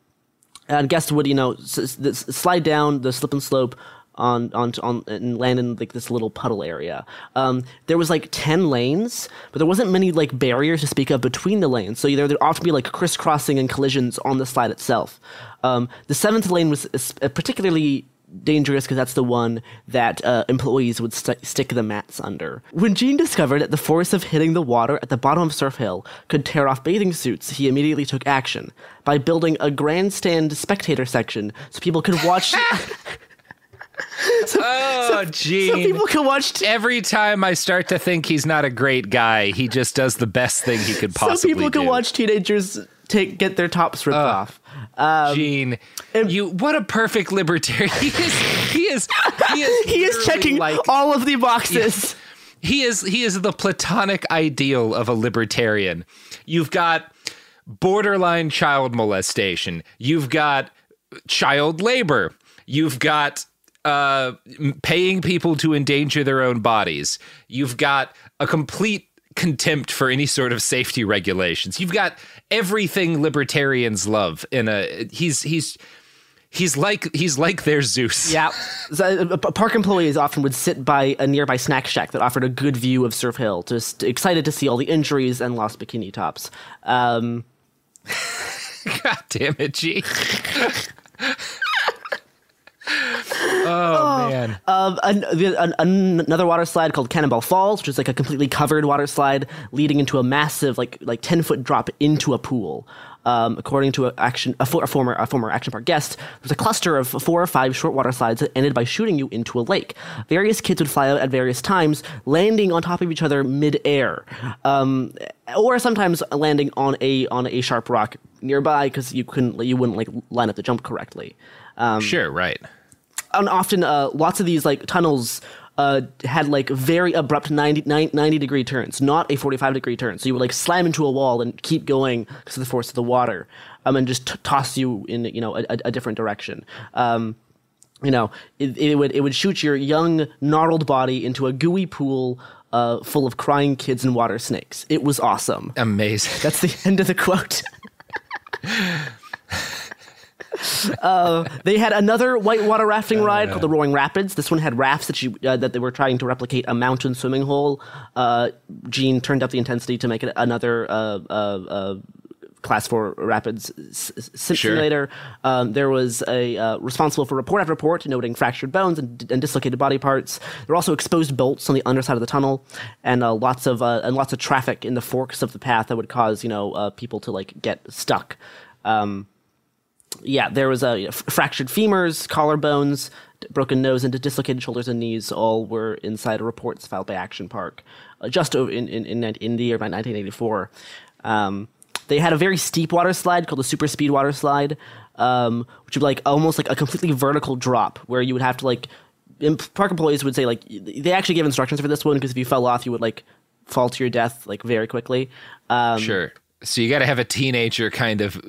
and guests would you know s- s- slide down the slip and slope on on on and land in like this little puddle area. Um, there was like ten lanes, but there wasn't many like barriers to speak of between the lanes. So either there'd often be like crisscrossing and collisions on the slide itself. Um, the seventh lane was uh, particularly dangerous because that's the one that uh, employees would st- stick the mats under. When Gene discovered that the force of hitting the water at the bottom of Surf Hill could tear off bathing suits, he immediately took action by building a grandstand spectator section so people could watch. oh, Gene. so people can watch. T- Every time I start to think he's not a great guy, he just does the best thing he could possibly do. so people can do. watch teenagers take get their tops ripped off. Um, Gene, you what a perfect libertarian. He is. He is. He is. he is checking like, all of the boxes. He is. He is the platonic ideal of a libertarian. You've got borderline child molestation. You've got child labor. You've got uh, paying people to endanger their own bodies. You've got a complete contempt for any sort of safety regulations. You've got everything libertarians love in a he's he's he's like he's like their Zeus. Yeah. So, uh, park employees often would sit by a nearby snack shack that offered a good view of Surf Hill, just excited to see all the injuries and lost bikini tops. Um, God damn it, G. oh, man. Um, an, an- another water slide called Cannonball Falls, which is like a completely covered water slide leading into a massive, like like ten foot drop into a pool. Um, according to a action, a, for, a former a former Action Park guest, there's a cluster of four or five short water slides that ended by shooting you into a lake. Various kids would fly out at various times, landing on top of each other mid-air, um, or sometimes landing on a on a sharp rock nearby because you couldn't you wouldn't like line up the jump correctly. Um, sure, right. and often uh, lots of these like tunnels uh, had like very abrupt 90, 90 degree turns, not a 45 degree turn. So you would like slam into a wall and keep going because of the force of the water, um, and just t- toss you in you know a, a, a different direction. Um, you know, it, it would it would shoot your young gnarled body into a gooey pool uh, full of crying kids and water snakes. It was awesome. Amazing. That's the end of the quote. uh, they had another whitewater rafting ride called the Roaring Rapids. This one had rafts that you uh, that they were trying to replicate a mountain swimming hole. Uh, Gene turned up the intensity to make it another uh, uh, uh, class four rapids s- s- sim- Sure. simulator. Um, there was a uh, responsible for report after report noting fractured bones and, and dislocated body parts. There were also exposed bolts on the underside of the tunnel, and uh, lots of uh, and lots of traffic in the forks of the path that would cause you know uh, people to like get stuck. Um, yeah, there was a f- fractured femurs, collarbones, broken nose, and dislocated shoulders and knees. All were inside reports filed by Action Park, uh, just in in, in, in the year about 1984. Um, they had a very steep water slide called the super speed water slide, um, which would like almost like a completely vertical drop where you would have to like. Park employees would say like they actually give instructions for this one because if you fell off, you would like fall to your death like very quickly. Um, sure. So you got to have a teenager kind of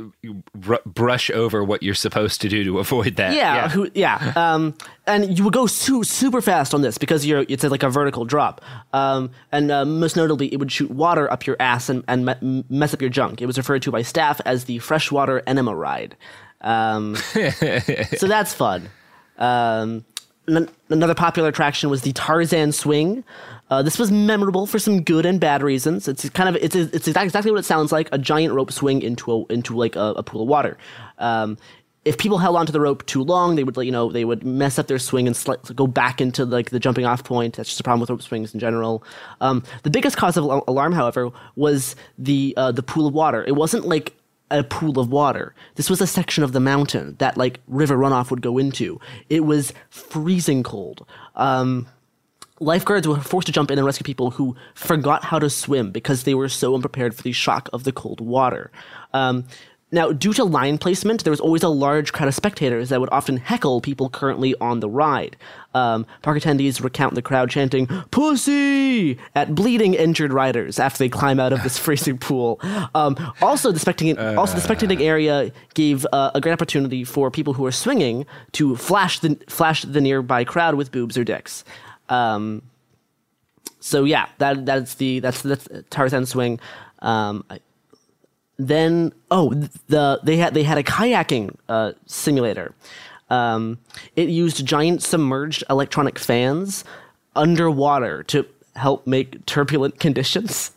br- brush over what you're supposed to do to avoid that. Yeah, who, yeah. Um, and you would go su- super fast on this because you're it's like a vertical drop. Um, and uh, most notably, it would shoot water up your ass and, and me- mess up your junk. It was referred to by staff as the freshwater enema ride. Um, so that's fun. Um, n- another popular attraction was the Tarzan swing. Uh, this was memorable for some good and bad reasons. It's kind of it's it's exactly what it sounds like a giant rope swing into a into like a, a pool of water. Um, if people held onto the rope too long, they would you know they would mess up their swing and go back into like the jumping off point. That's just a problem with rope swings in general. Um, the biggest cause of al- alarm, however, was the uh, the pool of water. It wasn't like a pool of water. This was a section of the mountain that like river runoff would go into. It was freezing cold. Um, lifeguards were forced to jump in and rescue people who forgot how to swim because they were so unprepared for the shock of the cold water. Um, now, due to line placement, there was always a large crowd of spectators that would often heckle people currently on the ride. Um, park attendees recount the crowd chanting "Pussy" at bleeding injured riders after they climb out of this freezing pool. Um, also, the spectating also the spectating area gave uh, a great opportunity for people who are swinging to flash the flash the nearby crowd with boobs or dicks. Um, so yeah, that that's the that's that's Tarzan swing. Um, I, then oh the they had they had a kayaking uh, simulator. Um, it used giant submerged electronic fans underwater to help make turbulent conditions.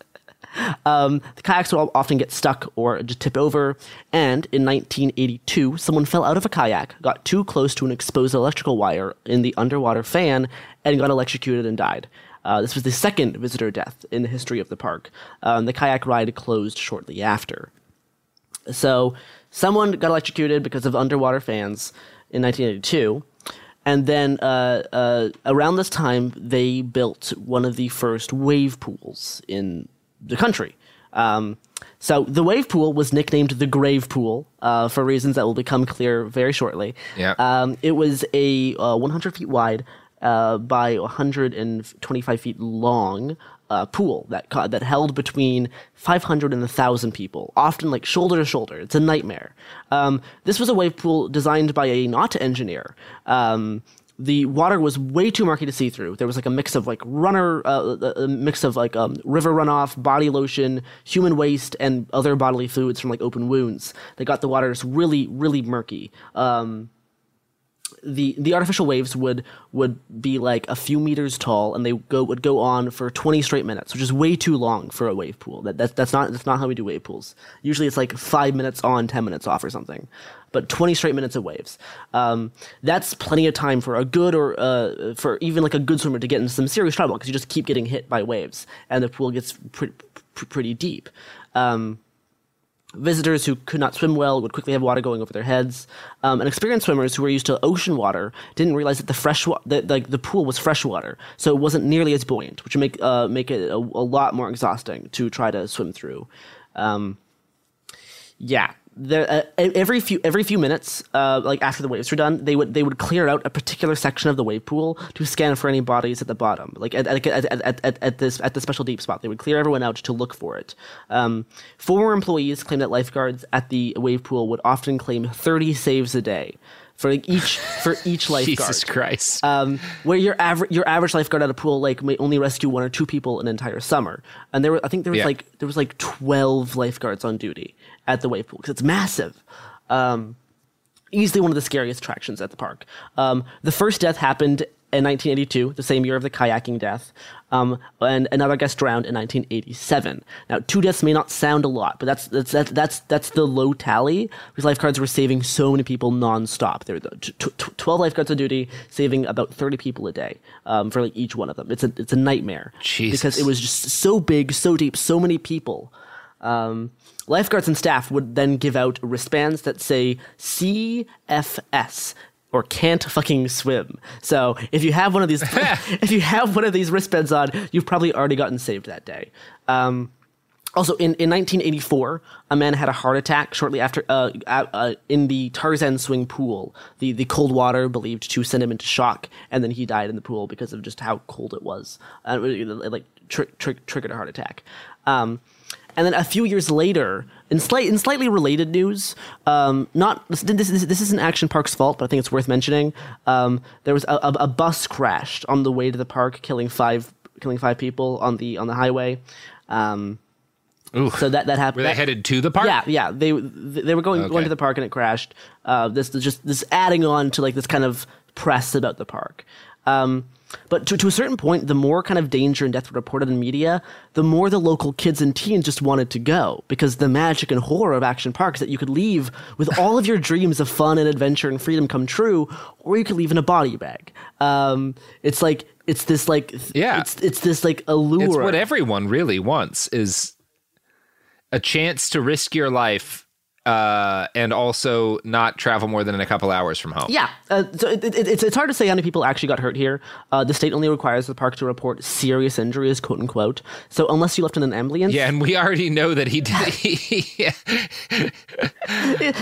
Um, the kayaks would often get stuck or just tip over. And in 1982, someone fell out of a kayak, got too close to an exposed electrical wire in the underwater fan, and got electrocuted and died. Uh, this was the second visitor death in the history of the park. Um, the kayak ride closed shortly after. So, someone got electrocuted because of underwater fans in 1982. And then uh, uh, around this time, they built one of the first wave pools in the country. Um, so the wave pool was nicknamed the Grave Pool uh, for reasons that will become clear very shortly. Yeah. Um, it was a uh, 100 feet wide uh, by 125 feet long uh, pool that ca- that held between 500 and 1,000 people, often like shoulder to shoulder. It's a nightmare. Um, this was a wave pool designed by a not engineer. Um, the water was way too murky to see through. There was like a mix of like runner, uh, a a mix of like um, river runoff, body lotion, human waste, and other bodily fluids from like open wounds. They got the waters really, really murky. Um, the the artificial waves would would be like a few meters tall, and they go would go on for twenty straight minutes, which is way too long for a wave pool. That, that that's not that's not how we do wave pools. Usually, it's like five minutes on, ten minutes off, or something. But twenty straight minutes of waves. Um, that's plenty of time for a good or uh, for even like a good swimmer to get into some serious trouble because you just keep getting hit by waves, and the pool gets pre- pre- pretty deep. Um, Visitors who could not swim well would quickly have water going over their heads. Um, and experienced swimmers who were used to ocean water didn't realize that the fresh wa- that like the pool was fresh water, so it wasn't nearly as buoyant, which would make uh, make it a, a lot more exhausting to try to swim through. Um, yeah, there uh, every few every few minutes, uh, like after the waves were done, they would they would clear out a particular section of the wave pool to scan for any bodies at the bottom. Like at at, at, at, at, this at the special deep spot, they would clear everyone out to look for it. Um, former employees claim that lifeguards at the wave pool would often claim thirty saves a day. For like each for each lifeguard, Jesus Christ! Um, where your average your average lifeguard at a pool like may only rescue one or two people an entire summer, and there were I think there was Yeah. like there was like twelve lifeguards on duty at the wave pool because it's massive. Um, easily one of the scariest attractions at the park. Um, the first death happened in 1982, the same year of the kayaking death, um, and another guest drowned in 1987. Now, two deaths may not sound a lot, but that's that's that's that's, that's the low tally because lifeguards were saving so many people nonstop. There were t- t- 12 lifeguards on duty, saving about 30 people a day um, for like each one of them. It's a it's a nightmare Jesus. because it was just so big, so deep, so many people. Um, lifeguards and staff would then give out wristbands that say CFS or can't fucking swim. So if you have one of these, if you have one of these wristbands on, you've probably already gotten saved that day. Um, also, in, in 1984, a man had a heart attack shortly after uh, uh, in the Tarzan swing pool. The the cold water believed to send him into shock, and then he died in the pool because of just how cold it was. Uh, it, it, like tri- tri- triggered a heart attack. Um, and then a few years later, in, slight, in slightly related news, um, not this, this, this isn't Action Park's fault, but I think it's worth mentioning. Um, there was a, a, a bus crashed on the way to the park, killing five killing five people on the on the highway. Um, so that that happened. Were they that- headed to the park? Yeah, yeah. They they were going going to the park and it crashed. Uh, this this just this adding on to like this kind of press about the park. Um, but to, to a certain point, the more kind of danger and death were reported in media, the more the local kids and teens just wanted to go because the magic and horror of Action Park is that you could leave with all of your dreams of fun and adventure and freedom come true, or you could leave in a body bag. Um, it's like it's this like Yeah. it's it's this like allure. It's what everyone really wants is a chance to risk your life uh, and also not travel more than a couple hours from home. Yeah, uh, so it, it, it's it's hard to say how many people actually got hurt here. Uh, the state only requires the park to report serious injuries, quote unquote. So unless you left in an ambulance, Yeah, and we already know that he did. yeah.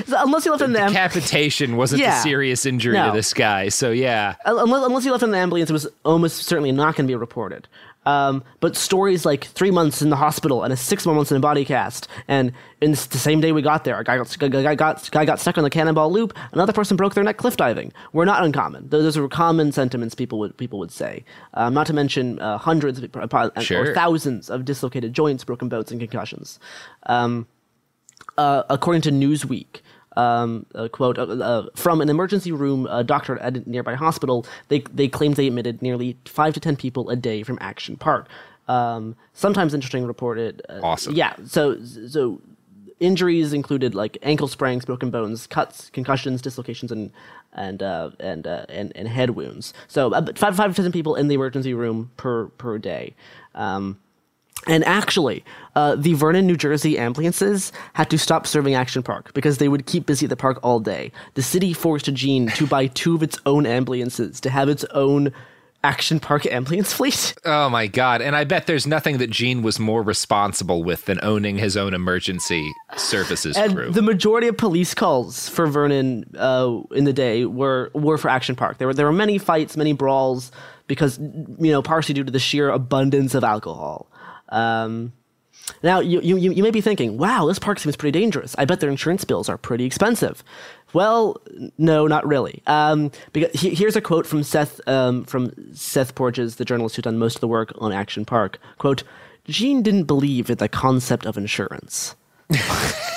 so unless you left in ambulance, Decapitation wasn't Yeah. a serious injury No. to this guy. So yeah, unless unless you left in an ambulance, it was almost certainly not going to be reported. Um, but stories like three months in the hospital and a six more months in a body cast, and in the same day we got there, a guy got, a guy got, guy got stuck on the cannonball loop. Another person broke their neck cliff diving. We're not uncommon. Those are common sentiments people would people would say. Um, not to mention uh, hundreds of, uh, Sure. or thousands of dislocated joints, broken bones, and concussions. Um, uh, according to Newsweek, um, a quote uh, uh, from an emergency room doctor at a nearby hospital, they they claimed they admitted nearly five to ten people a day from Action Park. Um, sometimes interesting reported. Uh, Awesome. Yeah. So so injuries included like ankle sprains, broken bones, cuts, concussions, dislocations, and and uh, and, uh, and and head wounds. So uh, five five to ten people in the emergency room per per day. Um, and actually, uh, the Vernon, New Jersey ambulances had to stop serving Action Park because they would keep busy at the park all day. The city forced Gene to buy two of its own ambulances to have its own Action Park ambulance fleet. Oh my god! And I bet there's nothing that Gene was more responsible with than owning his own emergency services and crew. the majority of police calls for Vernon uh, in the day were were for Action Park. There were there were many fights, many brawls because you know partially due to the sheer abundance of alcohol. Um, now you, you you may be thinking, wow, this park seems pretty dangerous. I bet their insurance bills are pretty expensive. Well, no, not really. Um, because he, here's a quote from Seth um, from Seth Porges, the journalist who's done most of the work on Action Park. Quote: Gene didn't believe in the concept of insurance.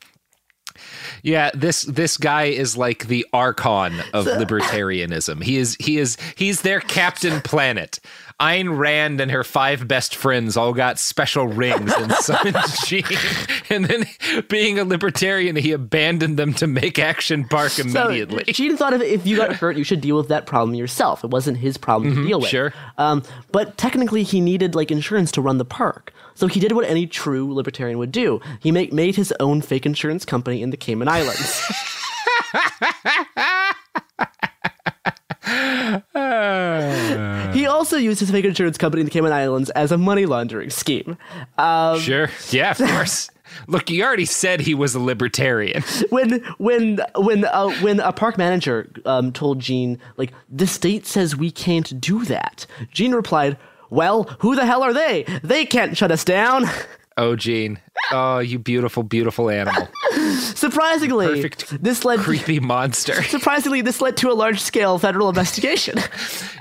Yeah, this this guy is like the archon of libertarianism. He is he is he's their Captain Planet. Ayn Rand and her five best friends all got special rings and summoned. And then, being a libertarian, he abandoned them to make Action Park immediately. So Gene thought of if you got hurt, you should deal with that problem yourself. It wasn't his problem to deal with. Mm-hmm, sure. Um, but technically, he needed like insurance to run the park. So he did what any true libertarian would do. He make, made his own fake insurance company in the Cayman Islands. he also used his fake insurance company in the Cayman Islands as a money laundering scheme. Um, sure. Yeah, of course. Look, he already said he was a libertarian. when when when uh, when a park manager um, told Gene like the state says we can't do that, Gene replied, "Well, who the hell are they? They can't shut us down." Oh, Gene. Oh, you beautiful, beautiful animal. Surprisingly, Perfect this led creepy monster. surprisingly this led to a large scale federal investigation.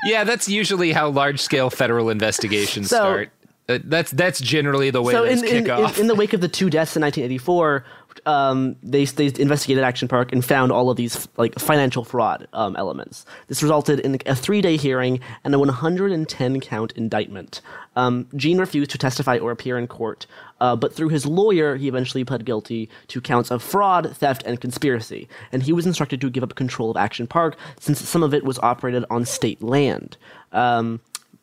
Yeah, that's usually how large scale federal investigations So- start. Uh, that's that's generally the way so in, kick in, off. in, in the wake of the two deaths in 1984 um, they, they investigated action park and found all of these like financial fraud um, elements. This resulted in a three-day hearing and a 110 count indictment. Um, gene refused to testify or appear in court uh, but through his lawyer he eventually pled guilty to counts of fraud theft and conspiracy. And he was instructed to give up control of action park since some of it was operated on state land. Um,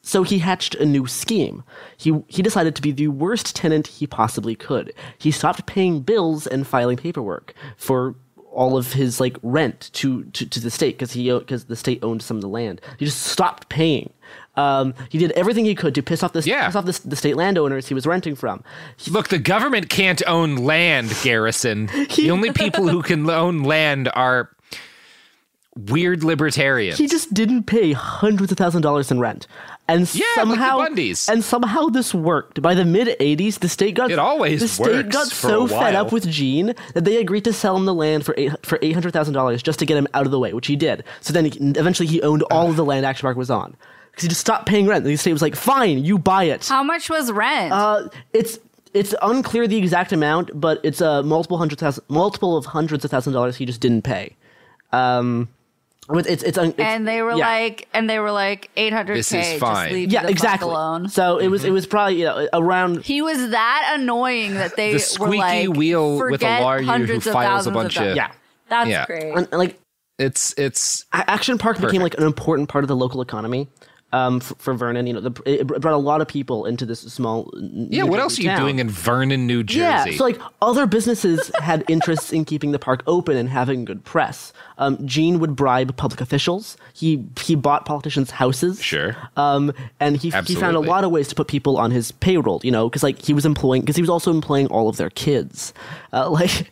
so he hatched a new scheme. He he decided to be the worst tenant he possibly could. He stopped paying bills and filing paperwork for all of his like rent to to, to the state because he because the state owned some of the land. He just stopped paying. Um, he did everything he could to piss off the piss off the, the state landowners he was renting from. Look, the government can't own land, Garrison. the only people who can own land are weird libertarians. He just didn't pay hundreds of thousand dollars in rent, and Yeah, like the somehow Bundys. and somehow this worked. By the mid '80s, the state got It always the state works got so fed up with Gene that they agreed to sell him the land for eight for eight hundred thousand dollars just to get him out of the way, which he did. So then he, eventually he owned all of the land Action Park was on because he just stopped paying rent. The state was like, "Fine, you buy it." How much was rent? Uh, it's it's unclear the exact amount, but it's a multiple hundred thousand, multiple of hundreds of thousand dollars he just didn't pay. Um, with it's it's, un- it's and they were yeah. like, and they were like, 800k. This is Just fine. leave Yeah, the exactly. alone. So it was mm-hmm. it was probably you know around He was that annoying that they The were squeaky like, wheel with a forget lawyer who hundreds of files a thousands bunch dollars. of- Yeah. That's Yeah. great. And, like it's it's Action Park became like an important part of the local economy. Um, for, for Vernon, you know, the, it brought a lot of people into this small. New Yeah, what Jersey else are you town. doing in Vernon, New Jersey? Yeah, so like other businesses had interests in keeping the park open and having good press. Um, Gene would bribe public officials. He he bought politicians' houses. Sure. Um, and he he found a lot of ways to put people on his payroll. You know, because like he was employing because he was also employing all of their kids. Uh, like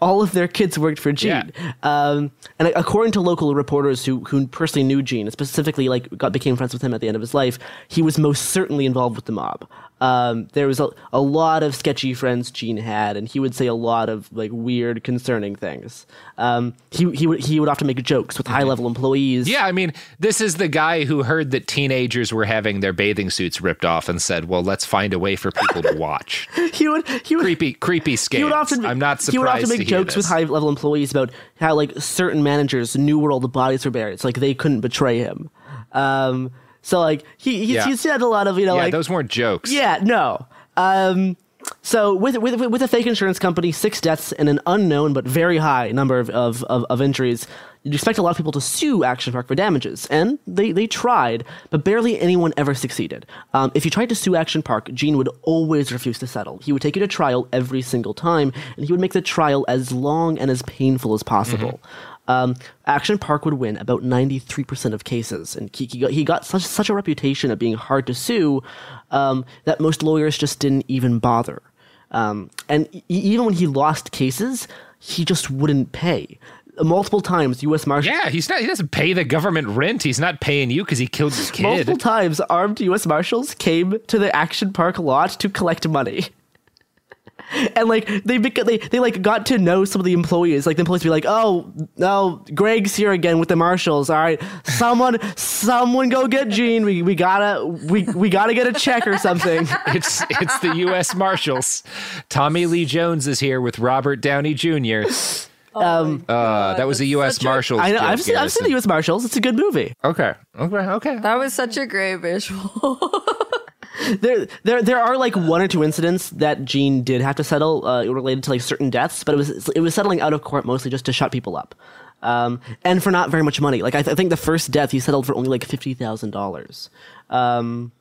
all of their kids worked for Gene. Um, and according to local reporters who who personally knew Gene, specifically like got became friends with him at the end of his life, he was most certainly involved with the mob. Um, there was a, a lot of sketchy friends Gene had, and he would say a lot of like weird, concerning things. Um, he he would he would often make jokes with high level employees. Yeah, I mean, this is the guy who heard that teenagers were having their bathing suits ripped off and said, "Well, let's find a way for people to watch." he would he would creepy creepy scams. He would often I'm not surprised he would often make jokes with high level employees about how like certain managers knew where all the bodies were buried. It's like they couldn't betray him. Um, so like he he's, Yeah. he's had a lot of you know like yeah, like those weren't jokes. yeah no. Um, so with, with with a fake insurance company, six deaths and an unknown but very high number of, of, of, of injuries, you'd expect a lot of people to sue Action Park for damages, and they, they tried, but barely anyone ever succeeded. Um, if you tried to sue Action Park, Gene would always refuse to settle. He would take you to trial every single time, and he would make the trial as long and as painful as possible. Um, Action Park would win about 93% of cases, and he, he got, he got such, such a reputation of being hard to sue um, that most lawyers just didn't even bother. Um, and e- even when he lost cases, he just wouldn't pay. Multiple times, U.S. Marshals. Yeah, he's not. He doesn't pay the government rent. He's not paying you because he killed your kid. Multiple times, armed U.S. Marshals came to the Action Park lot to collect money. And like they beca- they they like got to know some of the employees. Like the employees be like, "Oh, no, Greg's here again with the marshals. All right, someone, someone, go get Gene. We we gotta we we gotta get a check or something." It's it's the U.S. Marshals. Tommy Lee Jones is here with Robert Downey Jr. Um, uh, that was a U.S. Marshals. I know. joke, I've seen, I've seen the U.S. Marshals. It's a good movie. Okay. Okay. Okay. That was such a great visual. there, there, there are like one or two incidents that Gene did have to settle uh, related to like certain deaths, but it was it was settling out of court mostly just to shut people up, um, and for not very much money. Like I, th- I think the first death he settled for only like fifty thousand dollars. Um,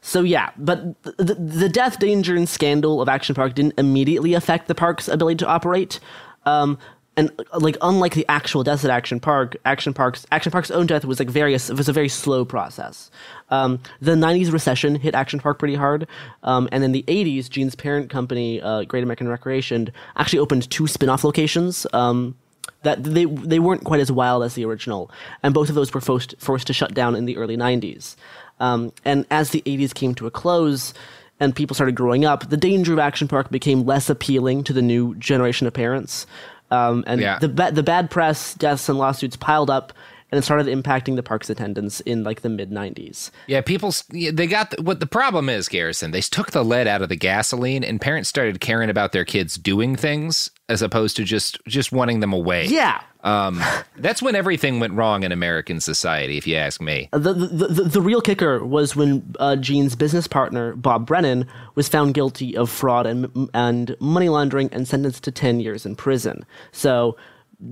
so yeah, but the, the, the death, danger, and scandal of Action Park didn't immediately affect the park's ability to operate. Um, and like unlike the actual deaths at Action Park, Action Park's Action Park's own death was like very it was a very slow process. Um, the '90s recession hit Action Park pretty hard, um, and in the '80s, Gene's parent company, uh, Great American Recreation, actually opened two spin-off locations. Um, that they they weren't quite as wild as the original, and both of those were forced forced to shut down in the early '90s. Um, and as the '80s came to a close, and people started growing up, the danger of Action Park became less appealing to the new generation of parents. Um, and Yeah. the ba- the bad press, deaths, and lawsuits piled up, and it started impacting the park's attendance in like the mid '90s. Yeah, people they got the, what the problem is, Garrison. They took the lead out of the gasoline, and parents started caring about their kids doing things as opposed to just just wanting them away. Yeah. Um, that's when everything went wrong in American society, if you ask me. The, the, the, the real kicker was when uh, Gene's business partner, Bob Brennan, was found guilty of fraud and, and money laundering and sentenced to 10 years in prison. So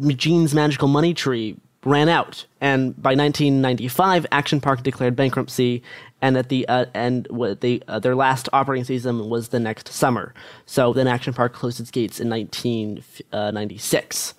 Gene's magical money tree ran out. And by 1995, Action Park declared bankruptcy, and at the uh, what they uh, their last operating season was the next summer. So then Action Park closed its gates in 1996.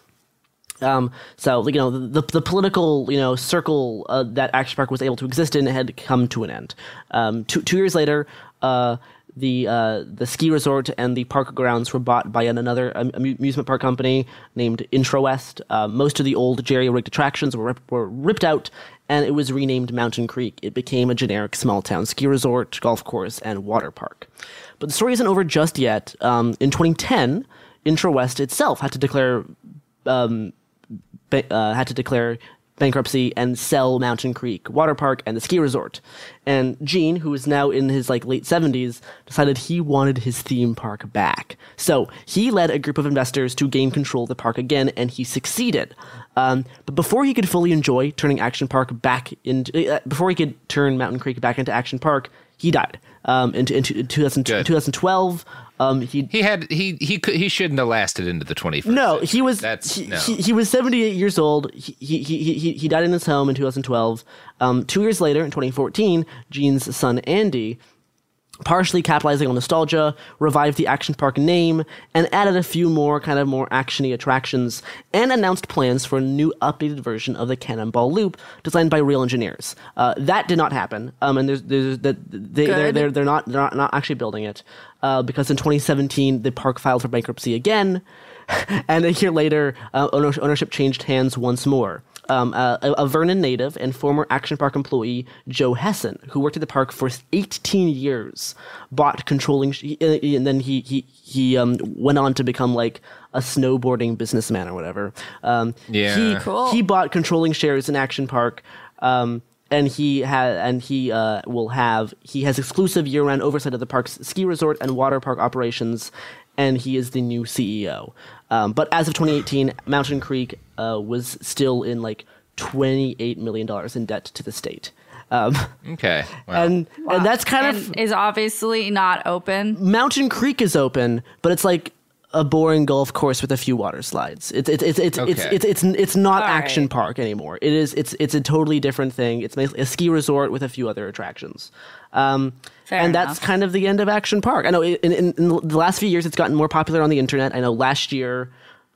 Um, so you know the the political you know circle uh, that Action Park was able to exist in had come to an end. Um, two two years later, uh, the uh, the ski resort and the park grounds were bought by another um, amusement park company named IntraWest. Uh, most of the old jerry rigged attractions were rip- were ripped out, and it was renamed Mountain Creek. It became a generic small town ski resort, golf course, and water park. But the story isn't over just yet. Um, in 2010, IntraWest itself had to declare um, uh, had to declare bankruptcy and sell Mountain Creek Water Park and the ski resort. And Gene, who is now in his like late 70s, decided he wanted his theme park back. So he led a group of investors to gain control of the park again, and he succeeded. Um, but before he could fully enjoy turning Action Park back into, uh, before he could turn Mountain Creek back into Action Park, he died um, in, in, in 2000, 2012. Um, he he had he he could he shouldn't have lasted into the 21st. No, he was That's he, no. he, he was 78 years old. He he he he, he died in his home in 2012. Um, two years later, in 2014, Gene's son Andy partially capitalizing on nostalgia, revived the Action Park name, and added a few more kind of more actiony attractions, and announced plans for a new updated version of the Cannonball Loop designed by real engineers. Uh, that did not happen, um, and there's, there's that they, they're, they're they're not they're not, not actually building it uh, because in 2017 the park filed for bankruptcy again. and a year later, uh, ownership changed hands once more. Um, a, a Vernon native and former Action Park employee, Joe Hessen, who worked at the park for 18 years, bought controlling, sh- and then he he he um, went on to become like a snowboarding businessman or whatever. Um, Yeah. he Cool. he bought controlling shares in Action Park. Um, and he had, and he uh, will have, he has exclusive year-round oversight of the park's ski resort and water park operations, and he is the new CEO. Um, but as of 2018, Mountain Creek uh, was still in like 28 million dollars in debt to the state. Um, Okay. Wow. and and that's kind of is obviously not open. Mountain Creek is open, but it's like a boring golf course with a few water slides. It's it's it's it's it's, Okay. it's, it's it's not All action right. park anymore. It is it's it's a totally different thing. It's a ski resort with a few other attractions. Um, Fair and enough. that's kind of the end of Action Park. I know in, in, in the last few years it's gotten more popular on the internet. I know last year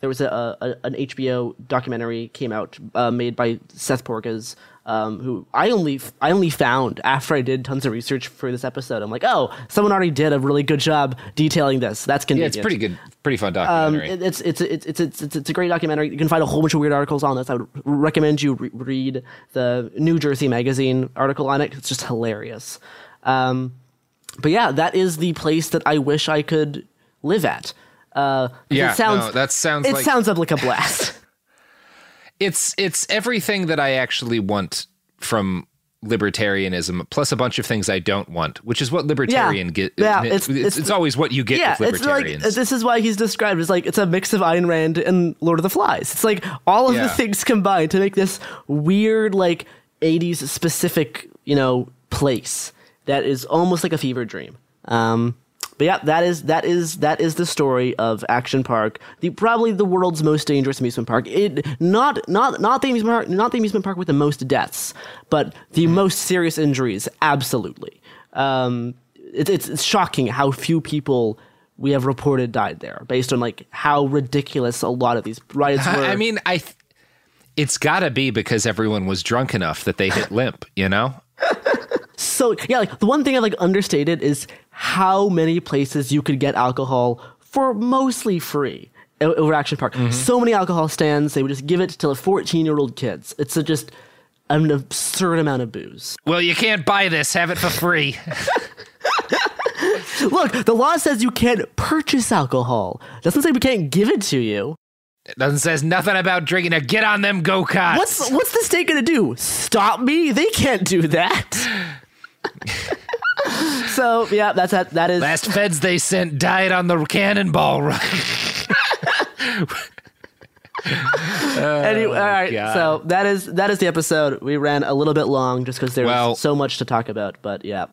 there was a, a an HBO documentary came out uh, made by Seth Porges, um, who I only I only found after I did tons of research for this episode. I'm like, oh, someone already did a really good job detailing this. That's yeah, convenient. it's pretty good, pretty fun Um, documentary. it- it's, it's, it's, it's, it's, it's, it's a great documentary. You can find a whole bunch of weird articles on this. I would recommend you re- read the New Jersey Magazine article on it. It's just hilarious. Um, but yeah, that is the place that I wish I could live at. Uh, Yeah, it sounds, no, that sounds It like- sounds like a blast. it's it's everything that I actually want from libertarianism, plus a bunch of things I don't want, which is what libertarian get. yeah, it's, it's- it's, always what you get yeah, with it's like this is why he's described as like it's a mix of Ayn Rand and Lord of the Flies. It's like all of Yeah. the things combined to make this weird like 80s specific, you know, place that is almost like a fever dream. Um but yeah, that is that is that is the story of Action Park, the probably the world's most dangerous amusement park. It not not not the amusement park, not the amusement park with the most deaths, but the most serious injuries. Absolutely, um, it, it's, it's shocking how few people we have reported died there, based on like how ridiculous a lot of these riots were. I mean, I. th- It's got to be because everyone was drunk enough that they hit limp. You know. so yeah, like the one thing I've like understated is how many places you could get alcohol for mostly free over Action Park. Mm-hmm. So many alcohol stands, they would just give it to the 14 year old kids. It's a just an absurd amount of booze. Well, you can't buy this. Have it for free. Look, the law says you can't purchase alcohol. Doesn't say we can't give it to you. It doesn't says nothing about drinking. Now get on them go karts. What's what's the state gonna do? Stop me? They can't do that. so yeah, that's that. That is last feds they sent died on the cannonball run. anyway, all right. Oh, God. So that is that is the episode. We ran a little bit long just because there's Well- so much to talk about. But yeah,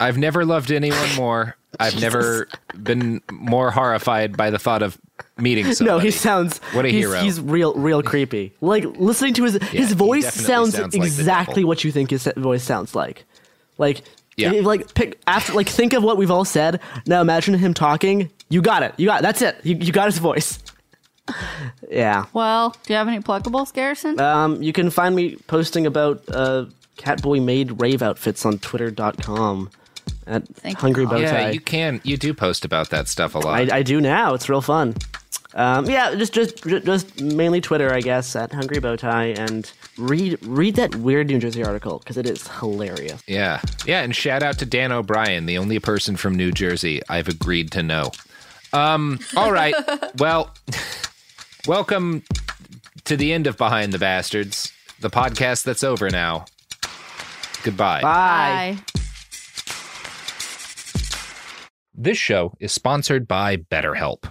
I've never loved anyone more. I've never been more horrified by the thought of meeting somebody. no, he sounds what a he's, hero. He's real, real creepy. Like listening to his his voice sounds, sounds like exactly what you think his voice sounds like. Like Yeah. if, like pick after like think of what we've all said. Now imagine him talking. You got it. You got it. That's it. You, you got his voice. Yeah. Well, do you have any pluggables, Garrison? Um, you can find me posting about uh, Catboy made rave outfits on twitter.com at Thank you, Hungry Colin. Bowtie. Yeah, you can. You do post about that stuff a lot. I, I do now. It's real fun. Um, yeah, just just just mainly Twitter, I guess, at Hungry Bowtie, and read read that weird New Jersey article because it is hilarious. Yeah. Yeah. And shout out to Dan O'Brien, the only person from New Jersey I've agreed to know. Um, all right. well, welcome to the end of Behind the Bastards, the podcast that's over now. Goodbye. Bye. This show is sponsored by BetterHelp.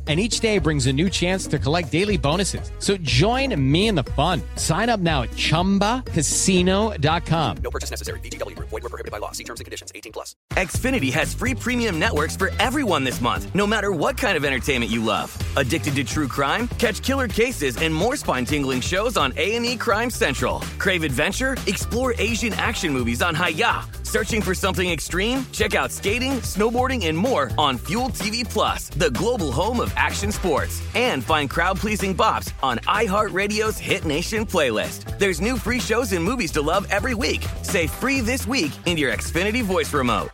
And each day brings a new chance to collect daily bonuses. So join me in the fun. Sign up now at chumbacasino.com. No purchase necessary. VGW Group. Void were prohibited by law. See terms and conditions. 18 plus. Xfinity has free premium networks for everyone this month, no matter what kind of entertainment you love. Addicted to true crime? Catch killer cases and more spine-tingling shows on A&E Crime Central. Crave adventure? Explore Asian action movies on Hi-YAH. Searching for something extreme? Check out skating, snowboarding, and more on Fuel TV Plus, the global home of action sports. And find crowd-pleasing bops on iHeartRadio's Hit Nation playlist. There's new free shows and movies to love every week. Say free this week in your Xfinity voice remote.